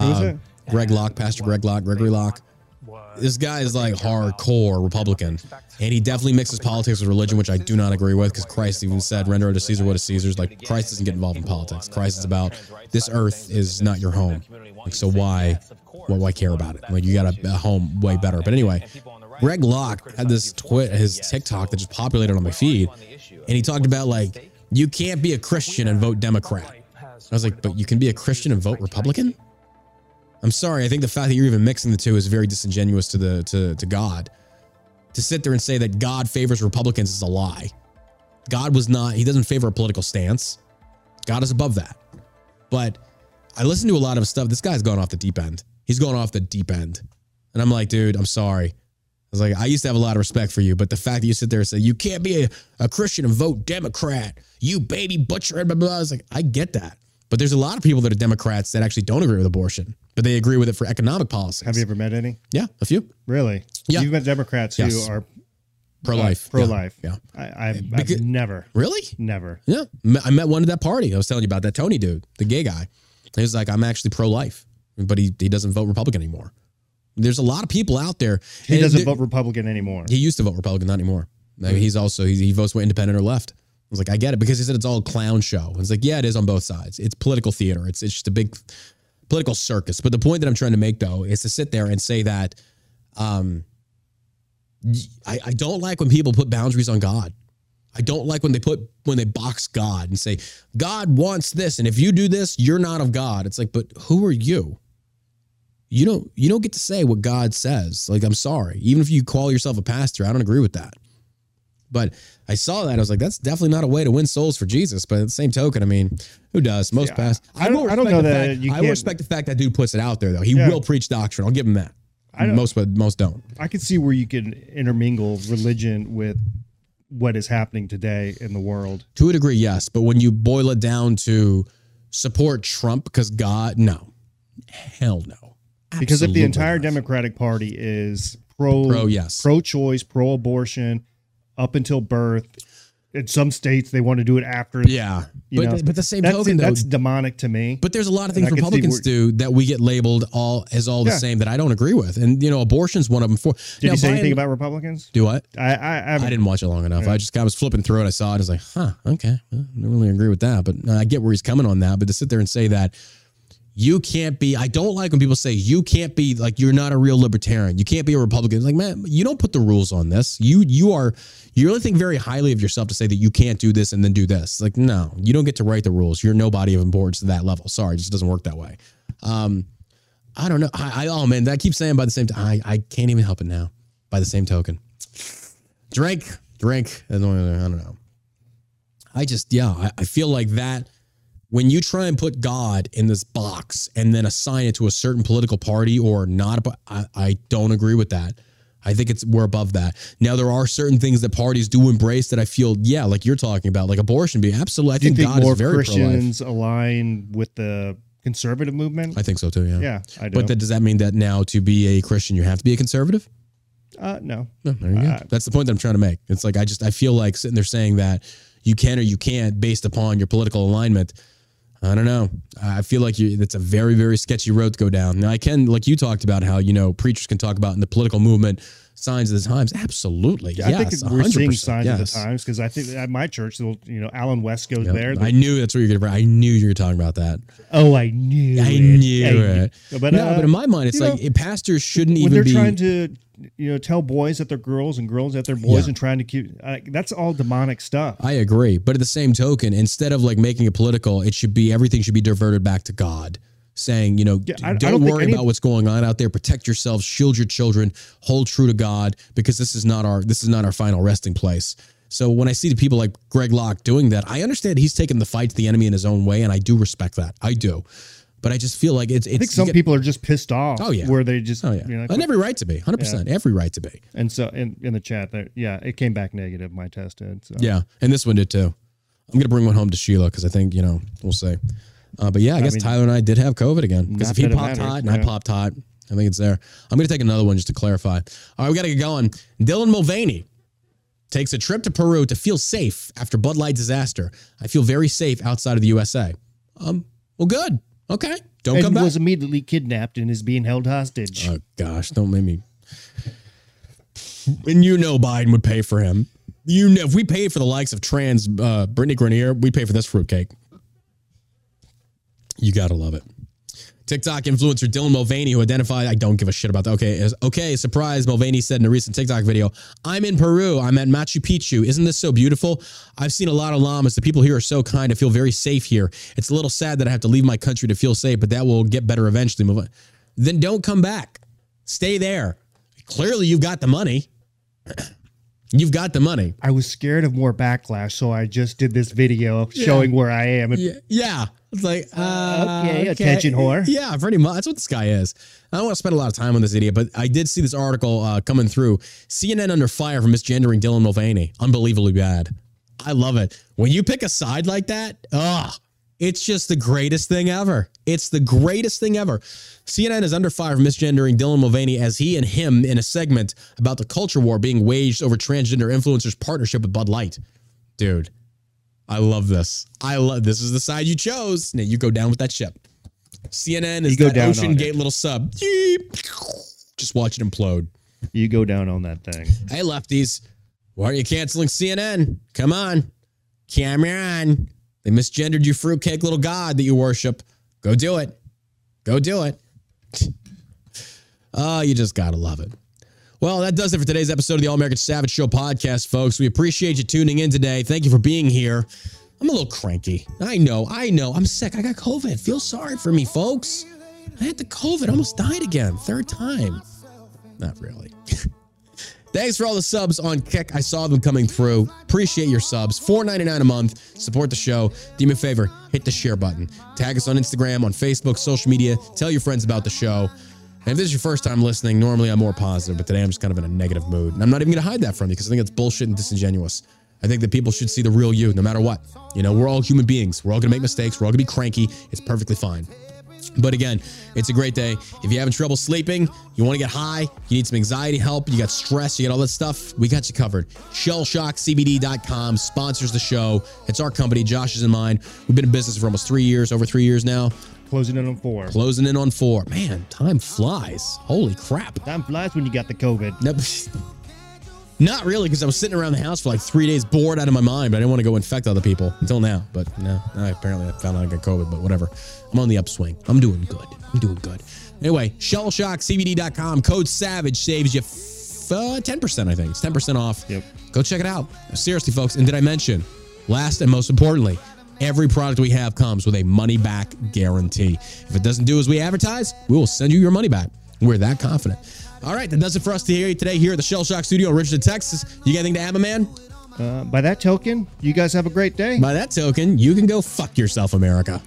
Who is Uh. Greg Locke, Pastor Greg Locke, Gregory Locke. This guy is like hardcore Republican, and he definitely mixes politics with religion, which I do not agree with because Christ even said, "Render unto Caesar what is Caesar's." Like Christ doesn't get involved in politics. Christ is about this earth is not your home. Like so, why, well, why care about it? Like you got a, a home way better. But anyway, Greg Locke had this twit, his TikTok that just populated on my feed, and he talked about like you can't be a Christian and vote Democrat. I was like, but you can be a Christian and vote Republican. I'm sorry. I think the fact that you're even mixing the two is very disingenuous to the to to God. To sit there and say that God favors Republicans is a lie. God was not. He doesn't favor a political stance. God is above that. But I listen to a lot of stuff. This guy's gone off the deep end. He's going off the deep end, and I'm like, dude, I'm sorry. I was like, I used to have a lot of respect for you, but the fact that you sit there and say you can't be a, a Christian and vote Democrat, you baby butcher, blah, blah, blah. I was like, I get that. But there's a lot of people that are Democrats that actually don't agree with abortion, but they agree with it for economic policies. Have you ever met any? Yeah, a few. Really? Yeah. You've met Democrats Yes. who are Pro life. pro life. Yeah. I, I've, Because- I've never, Really? never. Yeah. I met one at that party. I was telling you about that Tony dude, the gay guy. He was like, I'm actually pro life, but he, he doesn't vote Republican anymore. There's a lot of people out there. He doesn't vote Republican anymore. He used to vote Republican, not anymore. I mean, he's also he, he votes with independent or left. I was like, I get it because he said it's all clown show. It's like, yeah, it is on both sides. It's political theater. It's it's just a big political circus. But the point that I'm trying to make though is to sit there and say that um I, I don't like when people put boundaries on God. I don't like when they put when they box God and say, God wants this, and if you do this, you're not of God. It's like, but who are you? you don't you don't get to say what God says. Like I'm sorry, even if you call yourself a pastor, I don't agree with that. But I saw that I was like, that's definitely not a way to win souls for Jesus. But at the same token, I mean, who does? Most pass? I don't- I don't respect know the that fact- you I will respect the fact that dude puts it out there though. He Yeah. will preach doctrine. I'll give him that. Most but most don't. I could see where you can intermingle religion with what is happening today in the world. To a degree, yes. But when you boil it down to support Trump because God, no, hell no. Because if the entire not. Democratic Party is pro, Pro, yes. pro-choice, pro-abortion, up until birth, in some states they want to do it after. yeah, you but know, but the same that's, token though, that's demonic to me. But there's a lot of things I Republicans do that we get labeled all as all the Yeah. same that I don't agree with, and you know, abortion's one of them. For Did now, you say by anything about Republicans? Do what? I I, I didn't watch it long enough. Yeah. I just kind of was flipping through it. I saw it. I was like, huh, okay. Well, I don't really agree with that, but uh, I get where he's coming on that. But to sit there and say that you can't be, I don't like when people say you can't be like you're not a real libertarian. You can't be a Republican. Like, man, you don't put the rules on this. You you are you really think very highly of yourself to say that you can't do this and then do this. Like, no, you don't get to write the rules. You're nobody of importance to that level. Sorry, it just doesn't work that way. Um, I don't know. I, I oh man, I keep saying by the same time. I, I can't even help it now. By the same token, drink, drink. I don't know. I just yeah, I, I feel like that when you try and put God in this box and then assign it to a certain political party or not, I don't agree with that. I think it's we're above that. Now there are certain things that parties do embrace that I feel, yeah, like you're talking about, like abortion being absolutely. I think, think God more is very pro-life. Christians align with the conservative movement? I think so too. Yeah. yeah, I do. But that, does that mean that now to be a Christian you have to be a conservative? uh, no. No, there you go. Uh, That's the point that I'm trying to make. It's like I just I feel like sitting there saying that you can or you can't based upon your political alignment. I don't know. I feel like you, it's a very very sketchy road to go down. Now I can like you talked about how you know preachers can talk about in the political movement signs of the times. Absolutely, I think yes, we're seeing 100%, signs of the times because I think at my church, you know, Allen West goes Yep. there. I knew that's what you're gonna. Bring I knew you were talking about that. oh, I knew. I it. knew I it. But no, uh, but in my mind, it's like know, pastors shouldn't when even When they're be. trying to, you know, tell boys that they're girls and girls that they're boys Yeah. and trying to keep uh, that's all demonic stuff. I agree, but at the same token, instead of like making it political, it should be everything should be diverted back to God, saying, you know, Yeah, I- I don't, don't worry any- about what's going on out there. Protect yourselves, shield your children, hold true to God, because this is not our this is not our final resting place. So when I see the people like Greg Locke doing that, I understand he's taking the fight to the enemy in his own way, and I do respect that. I do, but I just feel like it's it's I think some get- people are just pissed off. Oh, yeah. where they just, Oh yeah, you know, and every right to be, hundred percent, every right to be. and so in in the chat, there, yeah, it came back negative. My test did. So. Yeah, and this one did too. I'm gonna bring one home to Sheila because I think you know we'll see. Uh, but yeah, I, guess mean, Tyler and I did have COVID again because if he popped hot and I popped hot, I think it's there. I'm gonna take another one just to clarify. All right, we gotta get going. Dylan Mulvaney takes a trip to Peru to feel safe after Bud Light disaster. I feel very safe outside of the USA. Um, well, good. Okay, don't and come back. was immediately kidnapped and is being held hostage. Oh gosh, don't make me. And you know Biden would pay for him. You know if we paid for the likes of trans uh, Brittney Griner, we pay for this fruitcake. You gotta love it. TikTok influencer Dylan Mulvaney, who identified, I don't give a shit about that. Okay, is- okay, surprise. Mulvaney said in a recent TikTok video, I'm in Peru. I'm at Machu Picchu. Isn't this so beautiful? I've seen a lot of llamas. The people here are so kind. I feel very safe here. It's a little sad that I have to leave my country to feel safe, but that will get better eventually. Move on. Then don't come back. Stay there. Clearly, you've got the money. You've got the money. I was scared of more backlash, so I just did this video showing where I am. Yeah, yeah. It's like uh, Okay, attention whore. Yeah, pretty much. That's what this guy is. I don't want to spend a lot of time on this idiot, but I did see this article uh, coming through. CNN under fire for misgendering Dylan Mulvaney. Unbelievably bad. I love it. When you pick a side like that, ah, it's just the greatest thing ever. It's the greatest thing ever. CNN is under fire for misgendering Dylan Mulvaney as he and him in a segment about the culture war being waged over transgender influencers' partnership with Bud Light. Dude, I love this. I love this is the side you chose. Now you go down with that ship. CNN is You go that down OceanGate little sub. Just watch it implode. you go down on that thing. Hey lefties, why are you canceling CNN? Come on. Camera on. They misgendered you fruitcake little god that you worship. Go do it. Go do it. Oh, you just gotta love it. Well, that does it for today's episode of the All American Savage Show podcast, folks. We appreciate you tuning in today. Thank you for being here. I'm a little cranky. I know, I know. I'm sick. I got COVID. Feel sorry for me, folks. I had the COVID. Almost died again. Third time. Not really. Thanks for all the subs on Kick. I saw them coming through. Appreciate your subs. $4.99 a month. Support the show. Do me a favor, hit the share button. Tag us on Instagram, on Facebook, social media. Tell your friends about the show. And if this is your first time listening, normally I'm more positive, but today I'm just kind of in a negative mood. And I'm not even going to hide that from you because I think it's bullshit and disingenuous. I think that people should see the real you no matter what. You know, we're all human beings. We're all going to make mistakes. We're all going to be cranky. It's perfectly fine. But again, it's a great day. If you're having trouble sleeping, you want to get high, you need some anxiety help, you got stress, you got all that stuff, we got you covered. ShellshockCBD.com sponsors the show. It's our company, Josh is in mine. We've been in business for almost three years, over three years now, Closing in on four. closing in on four. Man, time flies. Holy crap. Time flies when you got the COVID. Nope. Not really, because I was sitting around the house for like three days, bored out of my mind. But I didn't want to go infect other people until now. But no, I apparently I found out I got COVID. But whatever, I'm on the upswing. I'm doing good. I'm doing good. Anyway, shellshockcbd.com code Savage saves you uh, ten percent. I think it's ten percent off. Yep. Go check it out. Seriously, folks. And did I mention? Last and most importantly, every product we have comes with a money back guarantee. If it doesn't do as we advertise, we will send you your money back. We're that confident. All right, that does it for us to hear today here at the Shell Shock Studio in Richardson, Texas. You got anything to add, my man? Uh, by that token, you guys have a great day. By that token, you can go fuck yourself, America.